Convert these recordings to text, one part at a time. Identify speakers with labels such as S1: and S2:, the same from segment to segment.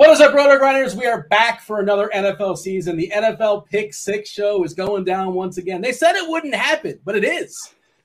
S1: What is up, Roto Grinders? We are back for another NFL season. The NFL Pick Six show is going down once again. They said it wouldn't happen, but it is.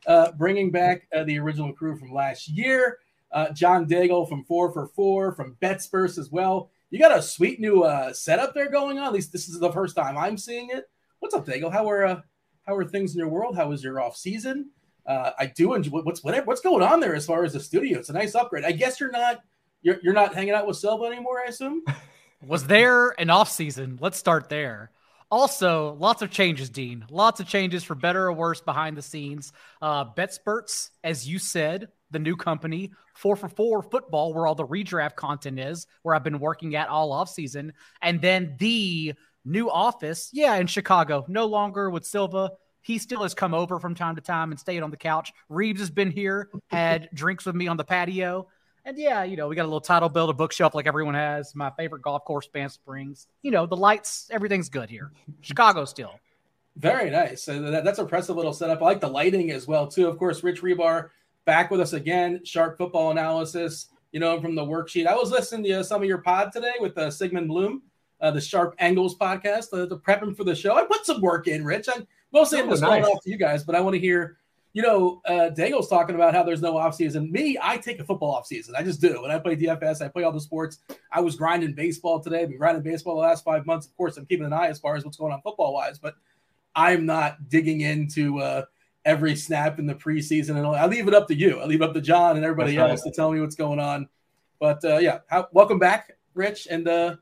S1: Uh, bringing back uh, the original crew from last year. Uh, John Daigle from Four for Four, from BetSperts as well. You got a sweet new uh, setup there going on. At least this is the first time I'm seeing it. What's up, Daigle? How are uh, how are things in your world? How was your off season? Uh, I do enjoy what's whatever, what's going on there as far as the studio. It's a nice upgrade. I guess you're not you're, you're not hanging out with Silva anymore, I assume.
S2: Was there an off season? Let's start there. Also, lots of changes, Dean. Lots of changes for better or worse behind the scenes. Uh, BetSperts, as you said, the new company, four for four football, where all the redraft content is, where I've been working at all off season, and then the new office, yeah, in Chicago, no longer with Silva. He still has come over from time to time and stayed on the couch. Reeves has been here, had drinks with me on the patio. And yeah, you know, we got a little title build, a bookshelf like everyone has. My favorite golf course, Banff Springs. You know, the lights, everything's good here. Chicago still.
S1: Very nice. So that, that's impressive little setup. I like the lighting as well too. Of course, Rich Hribar back with us again. Sharp football analysis. You know, from the worksheet. I was listening to uh, some of your pod today with uh, Sigmund Bloom, uh, the Sharp Angles podcast, uh, to prep for the show. I put some work in, Rich. I'm mostly I'm just nice. off to you guys, but I want to hear you know, uh, Daigle's talking about how there's no offseason. Me, I take a football offseason. I just do. When I play DFS, I play all the sports. I was grinding baseball today. I've been grinding baseball the last five months. Of course, I'm keeping an eye as far as what's going on football wise, but I'm not digging into uh, every snap in the preseason. And I leave it up to you. I leave it up to John and everybody That's else right. to tell me what's going on. But uh, yeah, how, welcome back, Rich. And uh,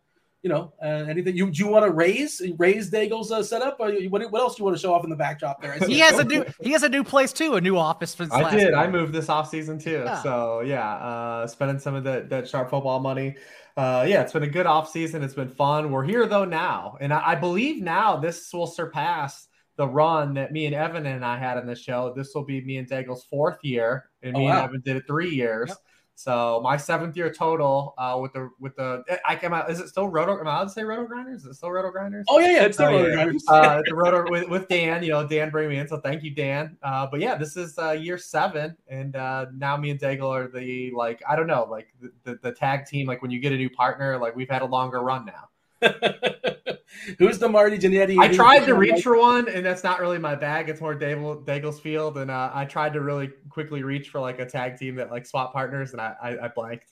S1: you know, uh, anything you do you want to raise raise Daigle's uh, setup? Or what, what else do you want to show off in the backdrop there?
S2: He has a new he has a new place too, a new office.
S3: For I did. Year. I moved this off season too. Yeah. So yeah, uh, spending some of that that sharp football money. Uh, yeah, it's been a good off season. It's been fun. We're here though now, and I, I believe now this will surpass the run that me and Evan and I had in the show. This will be me and Daigle's fourth year, and oh, me wow. and Evan did it three years. Yep. So my seventh year total uh, with the with the I came out. Is it still Roto? Am I allowed to say Roto Grinders? Is it still Roto Grinders?
S1: Oh yeah, yeah, it's still oh, Roto yeah. Grinders.
S3: uh, the Roto with, with Dan. You know, Dan bring me in. So thank you, Dan. Uh, but yeah, this is uh, year seven, and uh, now me and Daigle are the like I don't know, like the, the, the tag team. Like when you get a new partner, like we've had a longer run now.
S1: Who's the Marty Jannetty?
S3: I tried to reach for one, and that's not really my bag. It's more Daigle, Daigle's field, and uh, I tried to really quickly reach for like a tag team that like swap partners, and I I, I blanked.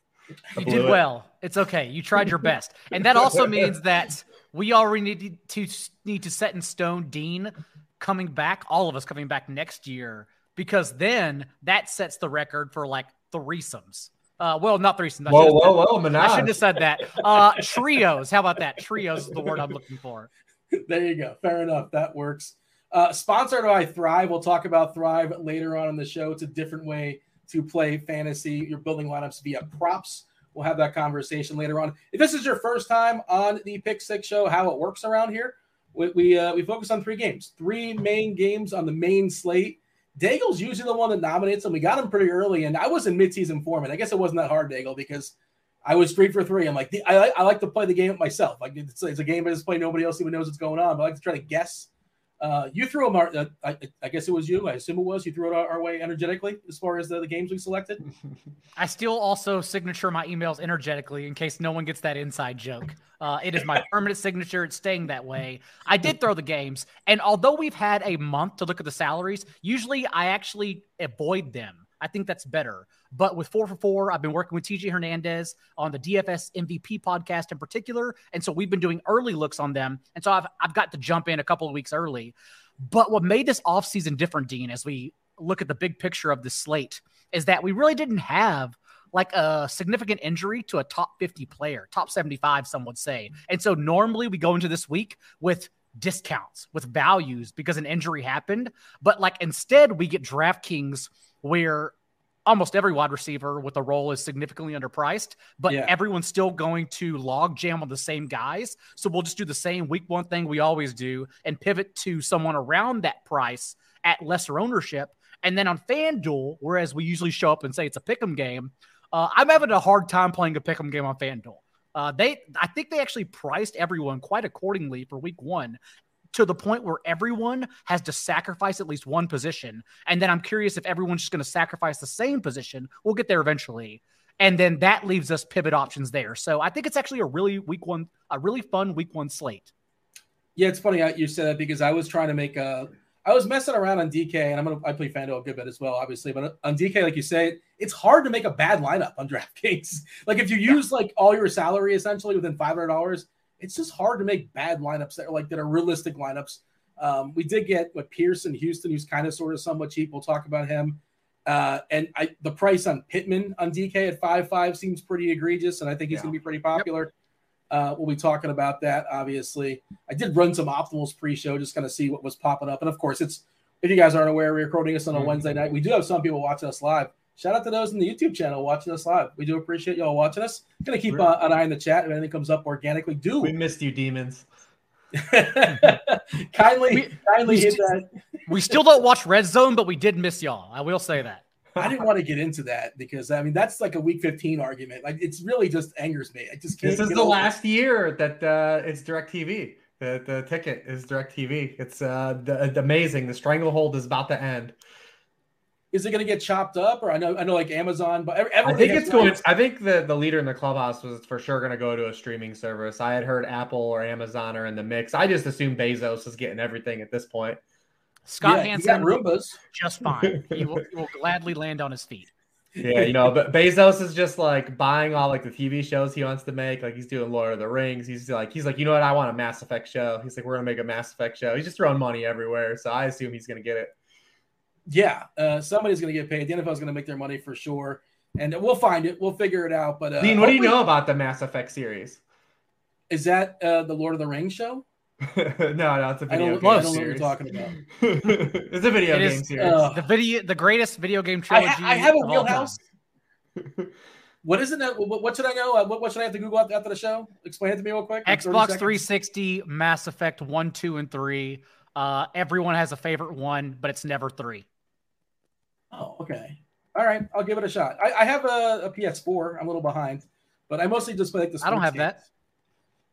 S2: I you did it. well. It's okay. You tried your best, and that also means that we already need to need to set in stone Dean coming back. All of us coming back next year because then that sets the record for like threesomes. Uh, well, not threesomes.
S3: Whoa, whoa, whoa, menage.
S2: I shouldn't have said that. Uh, trios. How about that? Trios is the word I'm looking for.
S1: There you go. Fair enough. That works. Uh, sponsored by Thrive. We'll talk about Thrive later on in the show. It's a different way to play fantasy. You're building lineups via props. We'll have that conversation later on. If this is your first time on the Pick Six Show, how it works around here, we we, uh, we focus on three games, three main games on the main slate. Daigle's usually the one that nominates them. We got him pretty early, and I was in midseason form, and I guess it wasn't that hard, Daigle, because I was three for three. I'm like, I, I like to play the game myself. Like it's, it's a game I just play. Nobody else even knows what's going on. But I like to try to guess uh, you threw them. Uh, I, I, guess it was you. I assume it was. You threw it our, our way energetically as far as the, the, games we selected.
S2: I still also signature my emails energetically in case no one gets that inside joke. Uh, it is my permanent signature. It's staying that way. I did throw the games, and although we've had a month to look at the salaries, usually I actually avoid them I think that's better. But with four for four, I've been working with TJ Hernandez on the DFS MVP podcast in particular. And so we've been doing early looks on them. And so I've, I've got to jump in a couple of weeks early. But what made this offseason different, Dean, as we look at the big picture of the slate, is that we really didn't have like a significant injury to a top 50 player, top 75, some would say. And so normally we go into this week with discounts, with values because an injury happened. But like instead, we get DraftKings where almost every wide receiver with a role is significantly underpriced, but yeah. everyone's still going to log jam on the same guys. So we'll just do the same week one thing we always do and pivot to someone around that price at lesser ownership. And then on FanDuel, whereas we usually show up and say it's a pick'em game, uh, I'm having a hard time playing a pick'em game on FanDuel. Uh, they, I think they actually priced everyone quite accordingly for week one, to the point where everyone has to sacrifice at least one position. And then I'm curious if everyone's just going to sacrifice the same position. We'll get there eventually. And then that leaves us pivot options there. So I think it's actually a really week one, a really fun week one slate.
S1: Yeah, it's funny uh, you said that because I was trying to make a, I was messing around on DK, and I'm gonna I play FanDuel a good bit as well, obviously. But uh, on DK, like you say, it's hard to make a bad lineup on DraftKings. Like if you use like all your salary essentially within five hundred dollars, it's just hard to make bad lineups that are like that are realistic lineups. Um, we did get what Pearson Houston, who's kind of sort of somewhat cheap. We'll talk about him. Uh, and I, the price on Pittman on DK at five five seems pretty egregious, and I think he's yeah. going to be pretty popular. Yep. Uh, we'll be talking about that. Obviously, I did run some optimals pre-show, just kind of see what was popping up. And of course, it's if you guys aren't aware, we're recording this on a mm-hmm. Wednesday night. We do have some people watching us live. Shout out to those in the YouTube channel watching us live. We do appreciate y'all watching us. Gonna keep uh, an eye in the chat if anything comes up organically. Do
S3: we missed you, demons?
S1: kindly, we, kindly we hit st- that.
S2: we still don't watch Red Zone, but we did miss y'all. I will say that.
S1: I didn't want to get into that because I mean that's like a week 15 argument. Like it's really just angers me. I just
S3: can't. This is the last it. year that uh, it's DirecTV. The the ticket is DirecTV. It's uh the, amazing. The stranglehold is about to end
S1: is it going to get chopped up? Or I know, I know, like Amazon, but
S3: I think it's going. I think the the leader in the clubhouse was for sure going to go to a streaming service. I had heard Apple or Amazon are in the mix. I just assume Bezos is getting everything at this point.
S2: Scott yeah, Hanson, Roombas, just fine. he, will, he will gladly land on his feet.
S3: Yeah, you know, but Bezos is just like buying all like the TV shows he wants to make. Like he's doing Lord of the Rings. He's like, he's like, you know what? I want a Mass Effect show. He's like, we're gonna make a Mass Effect show. He's just throwing money everywhere. So I assume he's gonna get it
S1: yeah, uh, somebody's going to get paid. The NFL is going to make their money for sure, and we'll find it. We'll figure it out. But uh,
S3: Dean, what do you know about the Mass Effect series?
S1: Is that uh, the Lord of the Rings show?
S3: no, no, it's a video
S1: game I don't know what you're talking about.
S3: it's a video it game is, series.
S2: Uh, the video, the greatest video game trilogy. I,
S1: ha- I have a wheelhouse. what is it? What, what should I know? Uh, what, what, should I have to Google after the show? Explain it to me real quick.
S2: Xbox 360, Mass Effect one, two, and three. Uh, everyone has a favorite one, but it's never three.
S1: Oh, okay. All right, I'll give it a shot. I, I have a, a, PS4. I'm a little behind, but I mostly just play like the.
S2: I don't have
S1: games.
S2: that.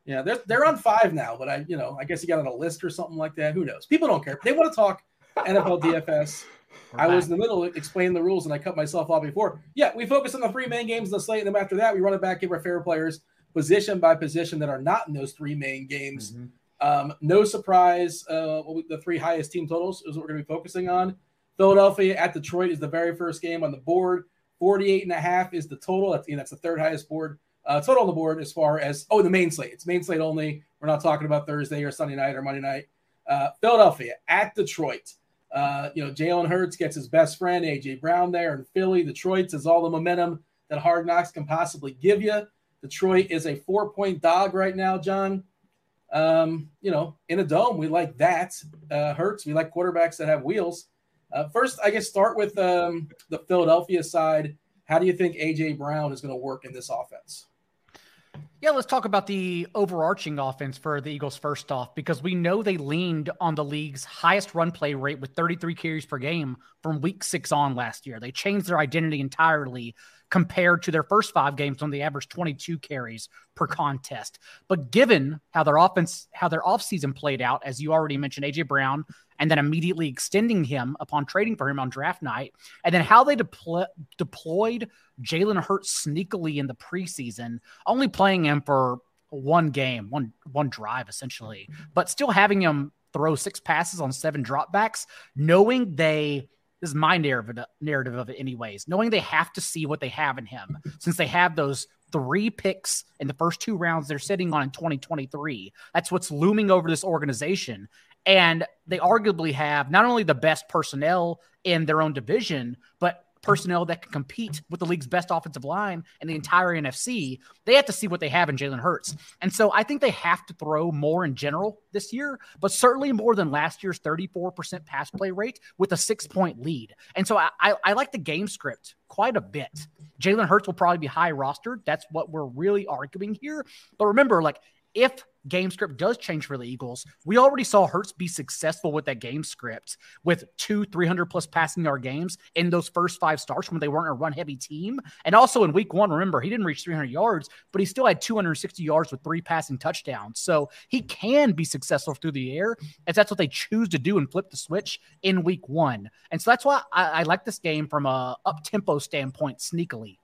S1: Yeah, they're they're on five now, but I you know I guess you got on a list or something like that. Who knows? People don't care. They want to talk NFL DFS. I was in the middle explaining the rules and I cut myself off before. Yeah, we focus on the three main games in the slate, and then after that, we run it back, give our favorite players position by position that are not in those three main games. Mm-hmm. Um, no surprise, uh, the three highest team totals is what we're going to be focusing on. Philadelphia at Detroit is the very first game on the board. 48 and a half is the total. That's, that's the third highest board uh, total on the board as far as, oh, the main slate. It's main slate only. We're not talking about Thursday or Sunday night or Monday night. Uh, Philadelphia at Detroit. Uh, you know, Jalen Hurts gets his best friend, A.J. Brown, there in Philly. Detroit has all the momentum that Hard Knocks can possibly give you. Detroit is a four point dog right now, John. Um, you know, in a dome, we like that. Uh, Hurts, we like quarterbacks that have wheels. Uh, first, I guess start with um, the Philadelphia side. How do you think AJ Brown is going to work in this offense?
S2: Yeah, let's talk about the overarching offense for the Eagles first off, because we know they leaned on the league's highest run play rate with 33 carries per game from week six on last year. They changed their identity entirely compared to their first five games when they averaged 22 carries per contest. But given how their offense, how their offseason played out, as you already mentioned, AJ Brown, and then immediately extending him upon trading for him on draft night, and then how they deploy, deployed Jalen Hurts sneakily in the preseason, only playing him for one game, one one drive essentially, but still having him throw six passes on seven dropbacks, knowing they this is my narrative narrative of it anyways knowing they have to see what they have in him since they have those three picks in the first two rounds they're sitting on in 2023 that's what's looming over this organization and they arguably have not only the best personnel in their own division but personnel that can compete with the league's best offensive line and the entire NFC, they have to see what they have in Jalen Hurts. And so I think they have to throw more in general this year, but certainly more than last year's 34% pass play rate with a six point lead. And so I, I, I like the game script quite a bit. Jalen Hurts will probably be high rostered. That's what we're really arguing here. But remember, like, if game script does change for the Eagles, we already saw Hurts be successful with that game script with two 300 plus passing yard games in those first five starts when they weren't a run heavy team. And also in week one, remember, he didn't reach 300 yards, but he still had 260 yards with three passing touchdowns. So he can be successful through the air if that's what they choose to do and flip the switch in week one. And so that's why I, I like this game from a up tempo standpoint sneakily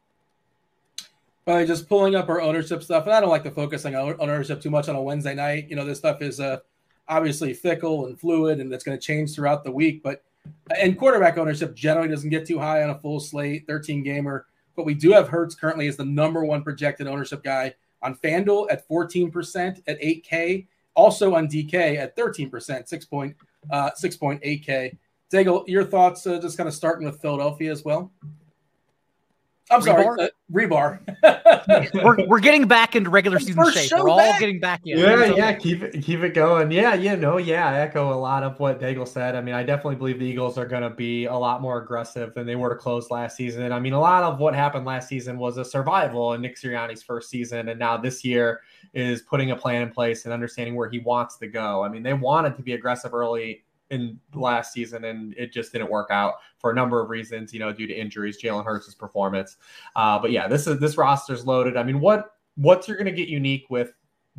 S1: by just pulling up our ownership stuff. And I don't like to focus on ownership too much on a Wednesday night. You know, this stuff is uh, obviously fickle and fluid, and it's going to change throughout the week. But and quarterback ownership generally doesn't get too high on a full slate, 13 gamer. But we do have Hurts currently as the number one projected ownership guy on FanDuel at 14% at 8K, also on DK at 13%, 6 point, uh, 6.8K. Daigle, your thoughts, uh, just kind of starting with Philadelphia as well? I'm sorry, uh, Hribar.
S2: we're, we're getting back into regular season shape. We're all back. getting back
S3: in. Yeah, yeah, keep it keep it going. Yeah, yeah, no, yeah. I echo a lot of what Daigle said. I mean, I definitely believe the Eagles are going to be a lot more aggressive than they were to close last season. I mean, a lot of what happened last season was a survival in Nick Sirianni's first season, and now this year is putting a plan in place and understanding where he wants to go. I mean, they wanted to be aggressive early in last season, and it just didn't work out for a number of reasons. You know, due to injuries, Jalen Hurts' performance. Uh, but yeah, this is this roster's loaded. I mean, what what's you're going to get unique with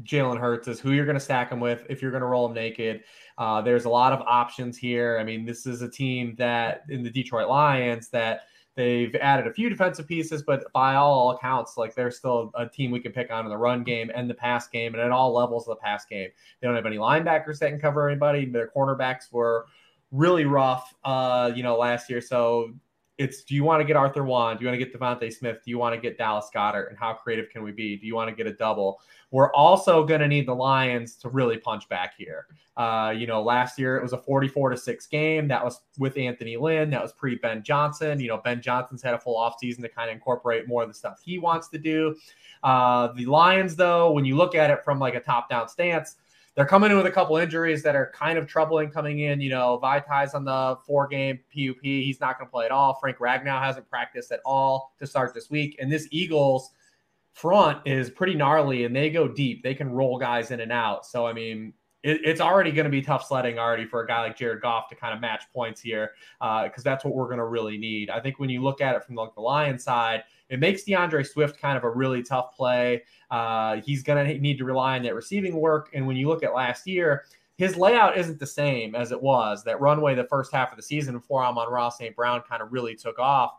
S3: Jalen Hurts is who you're going to stack him with if you're going to roll him naked. Uh, there's a lot of options here. I mean, this is a team that in the Detroit Lions that They've added a few defensive pieces, but by all accounts, like they're still a team we can pick on in the run game and the pass game and at all levels of the pass game. They don't have any linebackers that can cover anybody. Their cornerbacks were really rough, uh, you know, last year. So it's do you want to get Arthur Juan? Do you want to get DeVonta Smith? Do you want to get Dallas Goedert? And how creative can we be? Do you want to get a double? We're also going to need the Lions to really punch back here. Uh, you know, last year it was a 44 to 6 game. That was with Anthony Lynn. That was pre Ben Johnson. You know, Ben Johnson's had a full offseason to kind of incorporate more of the stuff he wants to do. Uh, the Lions, though, when you look at it from like a top down stance, they're coming in with a couple injuries that are kind of troubling coming in. You know, Vaitai's on the four game PUP. He's not going to play at all. Frank Ragnow hasn't practiced at all to start this week. And this Eagles front is pretty gnarly and they go deep. They can roll guys in and out. So, I mean, it, it's already going to be tough sledding already for a guy like Jared Goff to kind of match points here because uh, that's what we're going to really need. I think when you look at it from like the Lions side, it makes D'Andre Swift kind of a really tough play. Uh, he's going to need to rely on that receiving work. And when you look at last year, his layout isn't the same as it was. That runway the first half of the season before Amon-Ra St. Brown kind of really took off.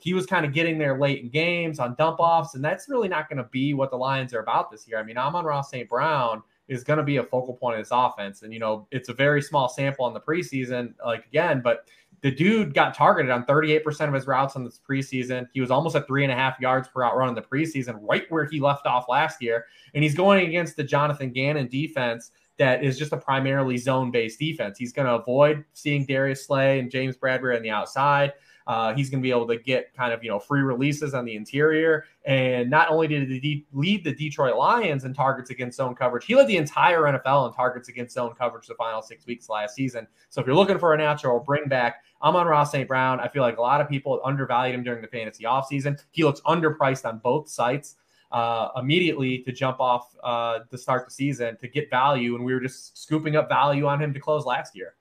S3: He was kind of getting there late in games on dump offs, and that's really not going to be what the Lions are about this year. I mean, Amon-Ra St. Brown is going to be a focal point of this offense. And, you know, it's a very small sample in the preseason, like again, but the dude got targeted on 38% of his routes in this preseason. He was almost at three and a half yards per out run in the preseason, right where he left off last year. And he's going against the Jonathan Gannon defense that is just a primarily zone based defense. He's going to avoid seeing Darius Slay and James Bradberry on the outside. Uh, he's going to be able to get kind of you know free releases on the interior. And not only did he lead the Detroit Lions in targets against zone coverage, he led the entire NFL in targets against zone coverage the final six weeks last season. So if you're looking for a natural bring back, I'm on Ross St. Brown. I feel like a lot of people undervalued him during the fantasy offseason. He looks underpriced on both sites. Uh, immediately to jump off uh, to start the season to get value, and we were just scooping up value on him to close last year.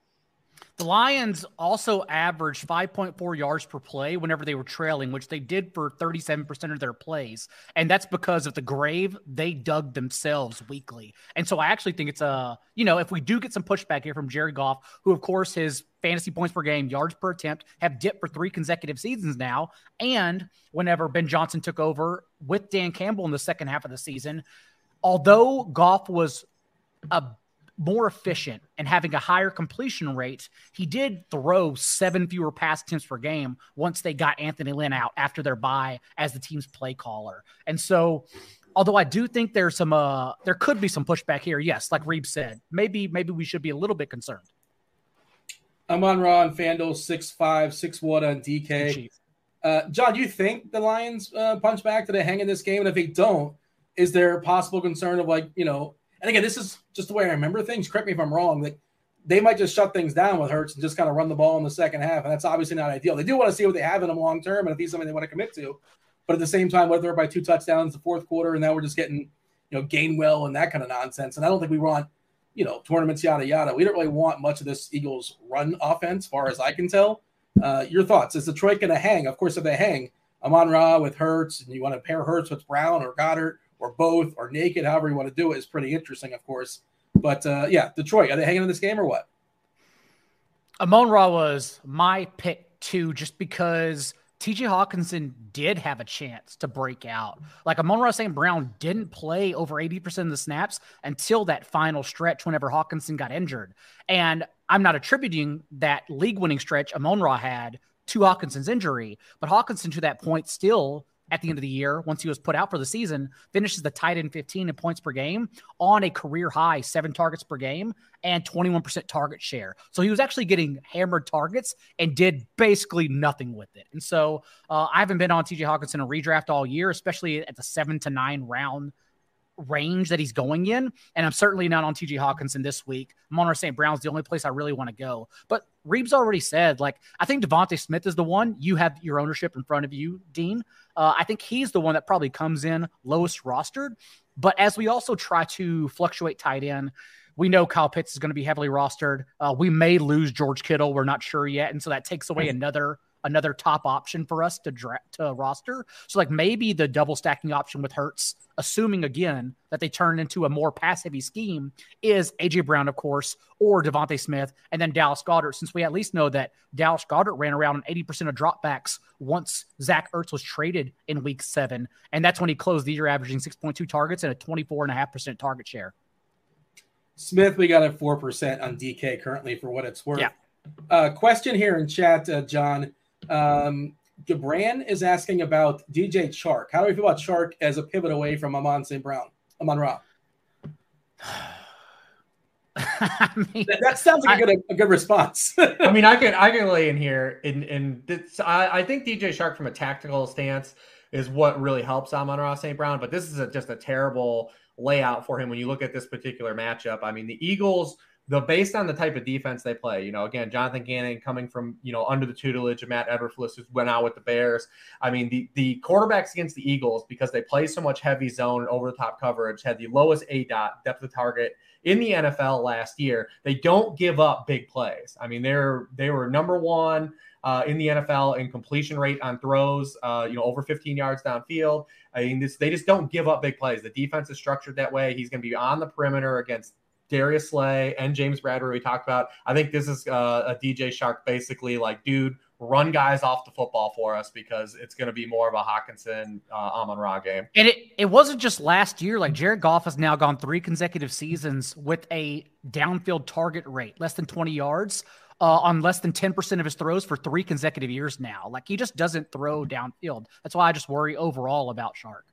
S2: The Lions also averaged 5.4 yards per play whenever they were trailing, which they did for 37% of their plays. And that's because of the grave they dug themselves weekly. And so I actually think it's a, you know, if we do get some pushback here from Jared Goff, who, of course, his fantasy points per game, yards per attempt have dipped for three consecutive seasons now. And whenever Ben Johnson took over with Dan Campbell in the second half of the season, although Goff was a more efficient and having a higher completion rate, he did throw seven fewer pass attempts per game once they got Anthony Lynn out after their bye as the team's play caller. And so, although I do think there's some, uh, there could be some pushback here. Yes, like Reeb said, maybe maybe we should be a little bit concerned.
S1: I'm on Ron Fanduel six five six one on DK. Uh, John, do you think the Lions uh, punch back? Do they hang in this game? And if they don't, is there a possible concern of like you know and again, this is just the way I remember things. Correct me if I'm wrong. That they might just shut things down with Hurts and just kind of run the ball in the second half, and that's obviously not ideal. They do want to see what they have in them long term, and if he's something they want to commit to. But at the same time, whether by two touchdowns the fourth quarter, and now we're just getting you know Gainwell and that kind of nonsense. And I don't think we want you know tournaments yada yada. We don't really want much of this Eagles run offense, far as I can tell. Uh, your thoughts? Is Detroit going to hang? Of course, if they hang, Amon Ra with Hurts, and you want to pair Hurts with Brown or Goedert or both or naked, however you want to do it, is pretty interesting, of course. But uh, yeah, Detroit, are they hanging in this game or what?
S2: Amon Ra was my pick too, just because TJ Hockenson did have a chance to break out. Like Amon Ra St. Brown didn't play over 80% of the snaps until that final stretch whenever Hockenson got injured. And I'm not attributing that league winning stretch Amon Ra had to Hockenson's injury, but Hockenson to that point still at the end of the year, once he was put out for the season, finishes the tight end 15 in points per game on a career high, seven targets per game and 21% target share. So he was actually getting hammered targets and did basically nothing with it. And so uh, I haven't been on TJ Hockenson a redraft all year, especially at the seven to nine round range that he's going in. And I'm certainly not on TJ Hockenson this week. Amon-Ra St. Brown's the only place I really want to go. But Reeves already said, like, I think DeVonta Smith is the one. You have your ownership in front of you, Dean. Uh, I think he's the one that probably comes in lowest rostered. But as we also try to fluctuate tight end, we know Kyle Pitts is going to be heavily rostered. Uh, we may lose George Kittle. We're not sure yet. And so that takes away another another top option for us to draft to roster. So like maybe the double stacking option with Hurts, assuming again that they turn into a more pass heavy scheme, is AJ Brown, of course, or DeVonta Smith, and then Dallas Goedert, Since we at least know that Dallas Goedert ran around on eighty percent of dropbacks once Zach Ertz was traded in Week Seven, and that's when he closed the year averaging six point two targets and a twenty four and a half percent target share.
S1: Smith, we got a four percent on DK currently for what it's worth.
S2: Yeah.
S1: Uh, question here in chat, uh, John. Um, Gabran is asking about DJ Chark. How do we feel about Chark as a pivot away from Amon St. Brown? Amon Ra. I mean, that, that, sounds like I, a good a good response.
S3: I mean, I can I can lay in here and and this, I, I think DJ Chark from a tactical stance is what really helps Amon Ra St. Brown, but this is a, just a terrible layout for him when you look at this particular matchup. I mean, the Eagles the based on the type of defense they play, you know, again, Jonathan Gannon coming from, you know, under the tutelage of Matt Eberflus, who went out with the Bears. I mean, the the quarterbacks against the Eagles, because they play so much heavy zone and over the top coverage, had the lowest A dot depth of target in the NFL last year. They don't give up big plays. I mean, they're they were number one uh, in the NFL in completion rate on throws, uh, you know, over 15 yards downfield. I mean, this they just don't give up big plays. The defense is structured that way. He's going to be on the perimeter against Darius Slay and James Bradberry we talked about. I think this is uh, a DJ Chark basically like, dude, run guys off the football for us because it's going to be more of a Hockenson uh, Amon Ra game.
S2: And it, it wasn't just last year. Like Jared Goff has now gone three consecutive seasons with a downfield target rate less than 20 yards. Uh, on less than 10% of his throws for three consecutive years now. Like he just doesn't throw downfield. That's why I just worry overall about Chark.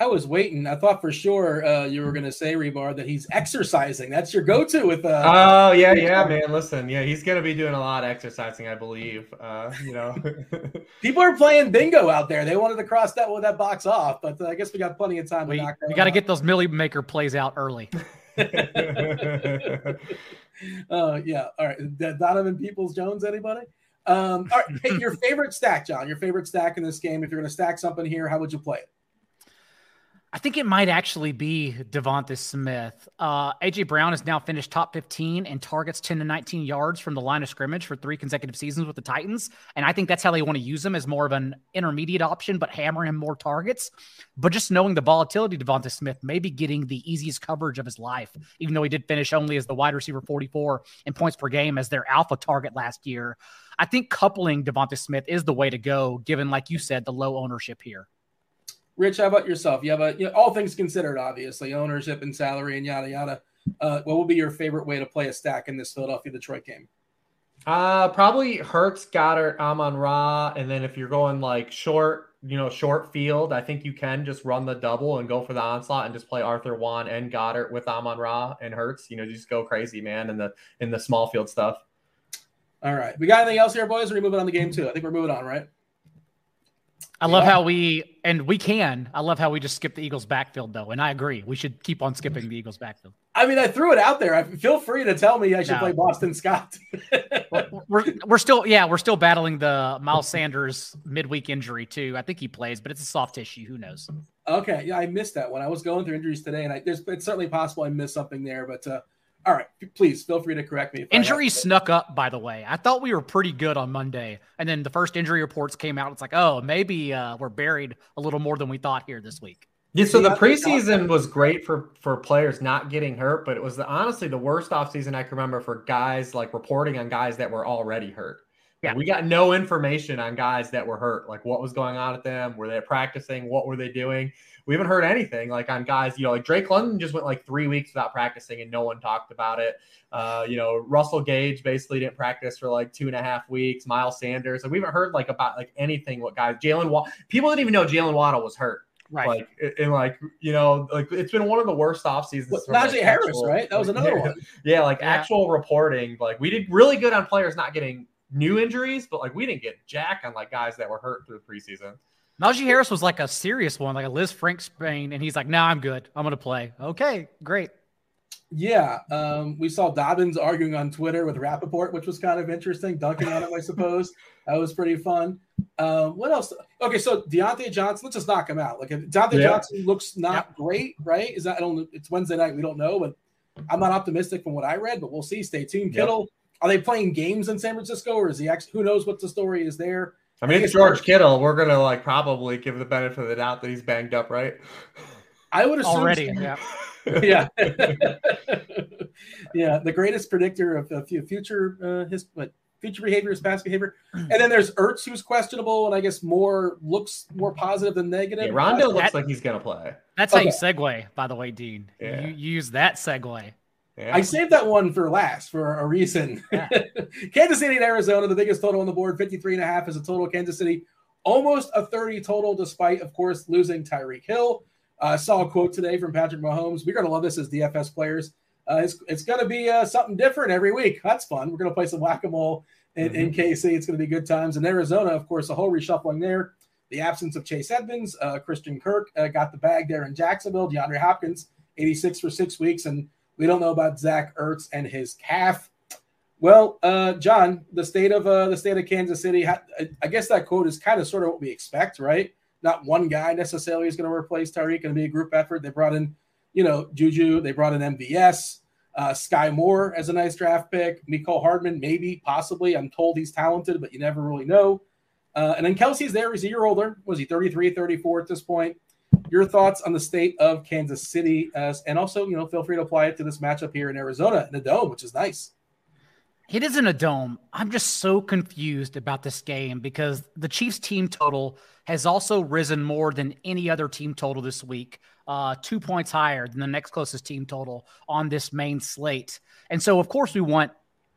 S1: I was waiting. I thought for sure uh, you were going to say Hribar that he's exercising. That's your go-to with. Uh,
S3: oh yeah, yeah, man. Listen, yeah, he's going to be doing a lot of exercising, I believe. Uh, you know,
S1: people are playing bingo out there. They wanted to cross that that box off, but uh, I guess we got plenty of time.
S2: We,
S1: to knock
S2: we got to get those Milly Maker plays out early.
S1: uh, yeah. All right. Donovan Peoples Jones. Anybody? Um, all right. Hey, your favorite stack, John. Your favorite stack in this game. If you're going to stack something here, how would you play it?
S2: I think it might actually be Devonta Smith. Uh, AJ Brown has now finished top 15 and targets 10 to 19 yards from the line of scrimmage for three consecutive seasons with the Titans. And I think that's how they want to use him as more of an intermediate option, but hammer him more targets. But just knowing the volatility, Devonta Smith may be getting the easiest coverage of his life, even though he did finish only as the wide receiver 44 in points per game as their alpha target last year. I think coupling Devonta Smith is the way to go, given, like you said, the low ownership here.
S1: Rich, how about yourself? You have a you know, all things considered, obviously ownership and salary and yada yada. Uh, what would be your favorite way to play a stack in this Philadelphia Detroit game?
S3: Uh, probably Hurts, Goedert, Amon Ra, and then if you're going like short, you know, short field, I think you can just run the double and go for the onslaught and just play Arthur Juan and Goedert with Amon Ra and Hurts. You know, just go crazy, man, in the in the small field stuff.
S1: All right, we got anything else here, boys? Or are we moving on the game too? I think we're moving on, right?
S2: I love yeah. how we and we can. I love how we just skip the Eagles backfield though, and I agree. We should keep on skipping the Eagles backfield.
S1: I mean, I threw it out there. I feel free to tell me I should no. play Boston Scott.
S2: we're we're still yeah we're still battling the Miles Sanders midweek injury too. I think he plays, but it's a soft tissue. Who knows?
S1: Okay, yeah, I missed that one. I was going through injuries today, and I, there's it's certainly possible I missed something there, but. uh all right, please feel free to correct me.
S2: Injuries snuck up, by the way. I thought we were pretty good on Monday, and then the first injury reports came out. It's like, oh, maybe uh, we're buried a little more than we thought here this week.
S3: Yeah, so the preseason was great for for players not getting hurt, but it was the, honestly the worst offseason I can remember for guys like reporting on guys that were already hurt. Yeah. We got no information on guys that were hurt, like what was going on with them, were they practicing, what were they doing? We haven't heard anything like on guys, you know, like Drake London just went like three weeks without practicing and no one talked about it. Uh, you know, Russell Gage basically didn't practice for like two and a half weeks. Miles Sanders, like we haven't heard like about like anything. What guys, Jaylen Waddle, people didn't even know Jaylen Waddle was hurt.
S2: Right.
S3: Like and like you know, like it's been one of the worst off seasons.
S1: Well, Najee like, Harris, actual, right? That was another
S3: yeah,
S1: one.
S3: Yeah, like yeah. actual reporting. Like we did really good on players not getting new injuries, but like we didn't get jack on like guys that were hurt through the preseason.
S2: Najee Harris was like a serious one, like a Lisfranc sprain, and he's like, "No, nah, I'm good. I'm gonna play." Okay, great.
S1: Yeah, um, we saw Dobbins arguing on Twitter with Rapoport, which was kind of interesting, dunking on him, I suppose. That was pretty fun. Um, what else? Okay, so Diontae Johnson, let's just knock him out. Like Diontae yeah. Johnson looks not yeah. great, right? Is that I don't? It's Wednesday night. We don't know, but I'm not optimistic from what I read. But we'll see. Stay tuned. Kittle, are they playing games in San Francisco, or is he actually? Who knows what the story is there?
S3: I mean, it's George Kittle. We're gonna like probably give the benefit of the doubt that he's banged up, right?
S1: I would assume
S2: already. So. Yeah.
S1: yeah. yeah. The greatest predictor of, of future uh, his what future behavior is past behavior. And then there's Ertz who's questionable and I guess more looks more positive than negative.
S3: Yeah, Rondo looks like he's gonna play.
S2: That's okay. how you segue, by the way, Dean. Yeah. You, you use that segue.
S1: Yeah. I saved that one for last for a reason. Yeah. Kansas City and Arizona, the biggest total on the board, 53 and a half is a total. Kansas City, almost a 30 total, despite, of course, losing Tyreek Hill. I uh, saw a quote today from Patrick Mahomes. We're going to love this as DFS players. Uh, it's it's going to be uh, something different every week. That's fun. We're going to play some whack a mole in, mm-hmm. in KC. It's going to be good times. In Arizona, of course, a whole reshuffling there. The absence of Chase Edmonds, uh, Christian Kirk uh, got the bag there in Jacksonville. DeAndre Hopkins, 86 for six weeks. And we don't know about Zach Ertz and his calf. Well, uh, John, the state of uh, the state of Kansas City, I guess that quote is kind of sort of what we expect, right? Not one guy necessarily is going to replace Tyreek. Going to be a group effort. They brought in, you know, Juju. They brought in MVS, uh, Skyy Moore as a nice draft pick. Mecole Hardman, maybe, possibly. I'm told he's talented, but you never really know. Uh, and then Kelce's there. He's a year older. Was he 33, 34 at this point? Your thoughts on the state of Kansas City, as, and also, you know, feel free to apply it to this matchup here in Arizona in the dome, which is nice.
S2: It isn't a dome. I'm just so confused about this game because the Chiefs team total has also risen more than any other team total this week, uh, two points higher than the next closest team total on this main slate. And so, of course, we want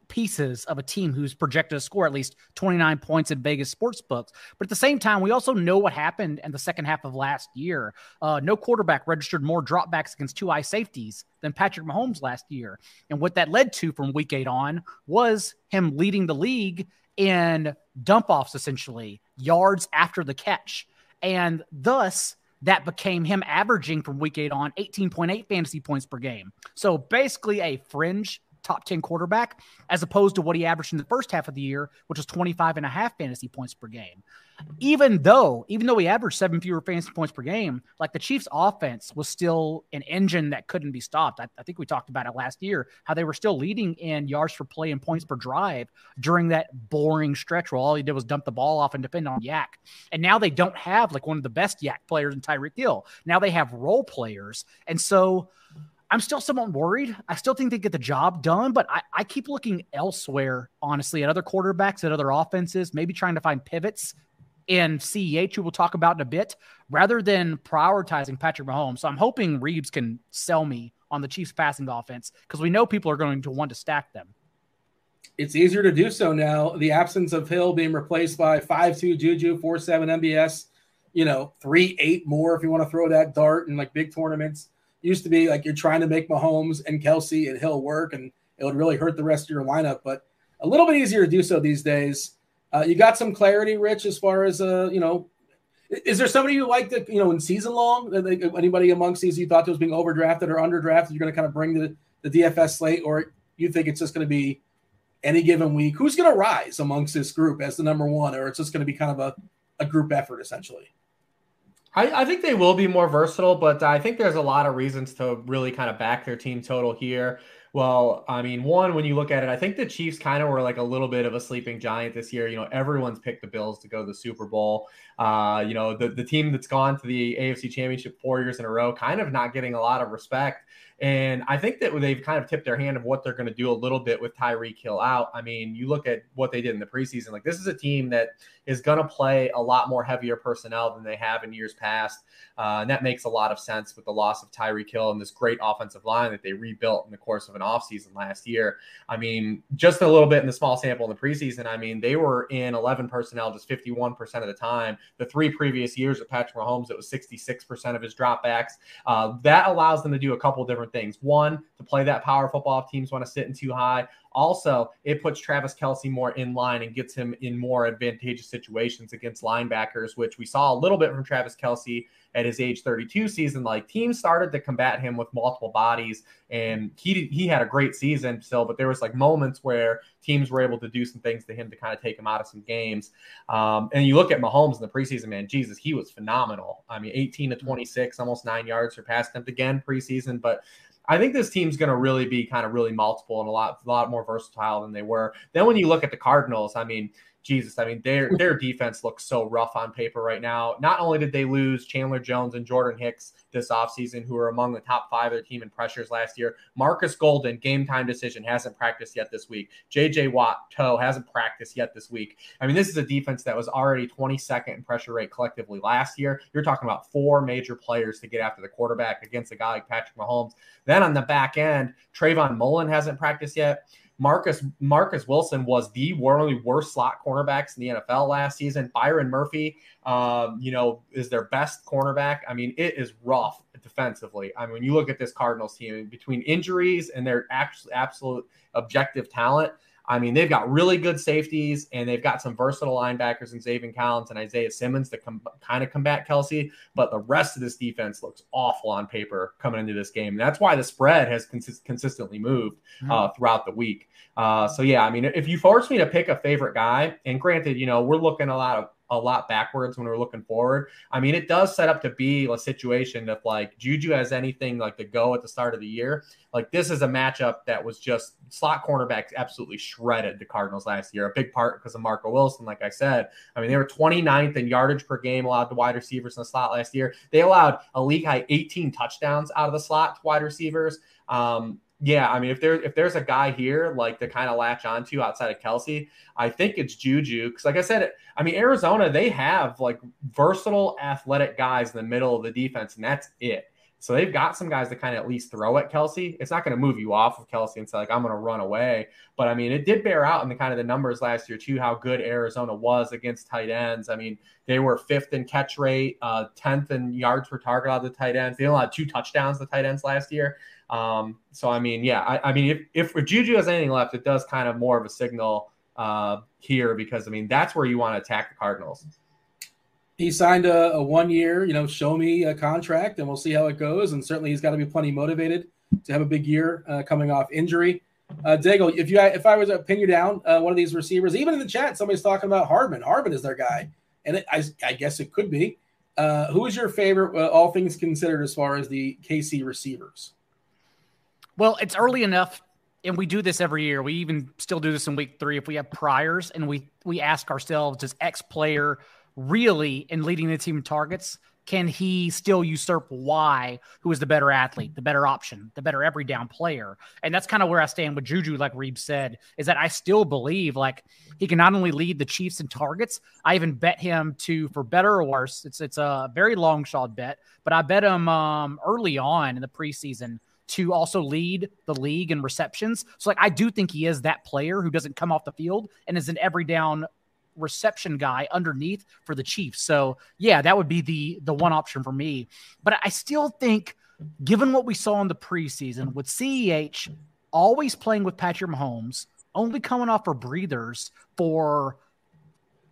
S2: pieces of a team who's projected to score at least 29 points in Vegas sports books. But at the same time, we also know what happened in the second half of last year. Uh, no quarterback registered more dropbacks against two eye safeties than Patrick Mahomes last year. And what that led to from week eight on was him leading the league in dump offs, essentially, yards after the catch. And thus, that became him averaging from week eight on 18.8 fantasy points per game. So basically, a fringe top 10 quarterback, as opposed to what he averaged in the first half of the year, which was 25 and a half fantasy points per game. Even though, even though he averaged seven fewer fantasy points per game, like the Chiefs offense was still an engine that couldn't be stopped. I, I think we talked about it last year, how they were still leading in yards for play and points per drive during that boring stretch where all he did was dump the ball off and depend on YAC. And now they don't have like one of the best YAC players in Tyreek Hill. Now they have role players. And so I'm still somewhat worried. I still think they get the job done, but I, I keep looking elsewhere, honestly, at other quarterbacks, at other offenses, maybe trying to find pivots in CEH, who we'll talk about in a bit, rather than prioritizing Patrick Mahomes. So I'm hoping Reeves can sell me on the Chiefs passing offense because we know people are going to want to stack them.
S1: It's easier to do so now. The absence of Hill being replaced by 5-2 Juju, 4-7 MVS, you know, 3-8 Moore if you want to throw that dart in like big tournaments used to be like you're trying to make Mahomes and Kelce and Hill work, and it would really hurt the rest of your lineup. But a little bit easier to do so these days. Uh, you got some clarity, Rich, as far as uh, you know. Is there somebody you like that you know in season long? Anybody amongst these you thought was being overdrafted or underdrafted? You're going to kind of bring the the DFS slate, or you think it's just going to be any given week? Who's going to rise amongst this group as the number one, or it's just going to be kind of a, a group effort essentially?
S3: I, I, think they will be more versatile, but I think there's a lot of reasons to really kind of back their team total here. Well, I mean, one, when you look at it, I think the Chiefs kind of were like a little bit of a sleeping giant this year. You know, everyone's picked the Bills to go to the Super Bowl. Uh, you know, the, the team that's gone to the AFC Championship four years in a row, kind of not getting a lot of respect. And I think that they've kind of tipped their hand of what they're going to do a little bit with Tyreek Hill out. I mean, you look at what they did in the preseason. Like this is a team that is going to play a lot more heavier personnel than they have in years past, uh, and that makes a lot of sense with the loss of Tyreek Hill and this great offensive line that they rebuilt in the course of an offseason last year. I mean, just a little bit in the small sample in the preseason. I mean, they were in 11 personnel just 51% of the time. The three previous years of Patrick Mahomes, it was 66% of his dropbacks. Uh, that allows them to do a couple different different things. One, to play that power football if teams want to sit in too high. Also, it puts Travis Kelce more in line and gets him in more advantageous situations against linebackers, which we saw a little bit from Travis Kelce at his age 32 season. Like teams started to combat him with multiple bodies, and he he had a great season still, but there was like moments where teams were able to do some things to him to kind of take him out of some games. Um, and you look at Mahomes in the preseason, man, Jesus, he was phenomenal. I mean, 18 to 26, almost nine yards, surpassed him again preseason, but I think this team's going to really be kind of really multiple and a lot, a lot more versatile than they were. Then when you look at the Cardinals, I mean, Jesus, I mean, their their defense looks so rough on paper right now. Not only did they lose Chandler Jones and Jordan Hicks this offseason, who are among the top five of their team in pressures last year, Markus Golden, game time decision, hasn't practiced yet this week. JJ Watt, toe, hasn't practiced yet this week. I mean, this is a defense that was already 22nd in pressure rate collectively last year. You're talking about four major players to get after the quarterback against a guy like Patrick Mahomes. Then on the back end, Trayvon Mullen hasn't practiced yet. Marcus Marcus Wilson was the one of the worst slot cornerbacks in the NFL last season. Byron Murphy, um, you know, is their best cornerback. I mean, it is rough defensively. I mean, when you look at this Cardinals team between injuries and their actual absolute objective talent, I mean, they've got really good safeties and they've got some versatile linebackers in Zaven Collins and Isaiah Simmons to com- kind of combat Kelce. But the rest of this defense looks awful on paper coming into this game. And that's why the spread has cons- consistently moved mm-hmm. uh, throughout the week. Uh, so, yeah, I mean, if you force me to pick a favorite guy, and granted, you know, we're looking a lot of a lot backwards when we're looking forward. I mean, it does set up to be a situation if like Juju has anything like to go at the start of the year. Like this is a matchup that was just slot cornerbacks absolutely shredded the Cardinals last year. A big part because of Marco Wilson, like I said. I mean, they were 29th in yardage per game allowed to wide receivers in the slot last year. They allowed a league high 18 touchdowns out of the slot to wide receivers. Um, yeah, I mean, if there if there's a guy here like to kind of latch onto outside of Kelce, I think it's Juju. Because like I said, I mean, Arizona they have like versatile, athletic guys in the middle of the defense, and that's it. So they've got some guys to kind of at least throw at Kelce. It's not going to move you off of Kelce and say like I'm going to run away. But I mean, it did bear out in the kind of the numbers last year too, how good Arizona was against tight ends. I mean, they were fifth in catch rate, uh, tenth in yards per target on the tight ends. They only had two touchdowns the tight ends last year. Um, so I mean, yeah, I, I mean, if, if, if Juju has anything left, it does kind of more of a signal uh, here because I mean that's where you want to attack the Cardinals
S1: he signed a, a, one year, you know, show me a contract, and we'll see how it goes. And certainly, he's got to be plenty motivated to have a big year uh, coming off injury. Uh, Daigle, if you if I was to pin you down uh, one of these receivers, even in the chat, somebody's talking about Hardman. Hardman is their guy, and it, I, I, guess it could be. Uh, who is your favorite, uh, all things considered, as far as the KC receivers?
S2: Well, it's early enough, and we do this every year. We even still do this in week three if we have priors, and we we ask ourselves, does X player really in leading the team targets, can he still usurp Y, who is the better athlete, the better option, the better every down player? And that's kind of where I stand with Juju, like Reeb said, is that I still believe like he can not only lead the Chiefs in targets, I even bet him to, for better or worse, it's it's a very long shot bet, but I bet him um, early on in the preseason to also lead the league in receptions. So like I do think he is that player who doesn't come off the field and is an every down reception guy underneath for the Chiefs. So yeah, that would be the the one option for me. But I still think, given what we saw in the preseason with CEH always playing with Patrick Mahomes, only coming off for breathers for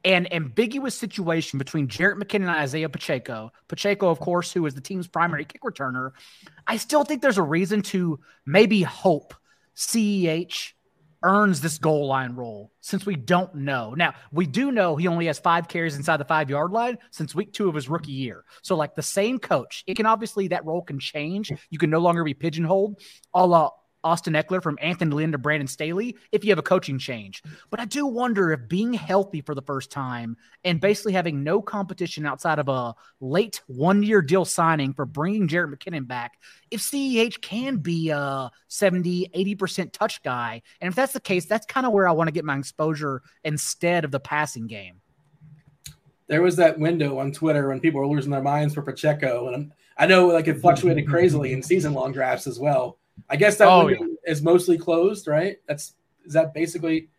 S2: an ambiguous situation between Jerick McKinnon and Isaiah Pacheco. Pacheco, of course, who is the team's primary kick returner. I still think there's a reason to maybe hope CEH earns this goal line role since we don't know. Now, we do know he only has five carries inside the five yard line since week two of his rookie year. So, like the same coach, it can obviously that role can change. You can no longer be pigeonholed a la Austin Ekeler from Anthony Lynn to Brandon Staley if you have a coaching change. But I do wonder if being healthy for the first time and basically having no competition outside of a late one year deal signing for bringing Jerick McKinnon back, if CEH can be a 70, 80% touch guy. And if that's the case, that's kind of where I want to get my exposure instead of the passing game.
S1: There was that window on Twitter when people were losing their minds for Pacheco. And I know like it fluctuated crazily in season long drafts as well I guess that oh, yeah. is mostly closed, right? That's is that basically.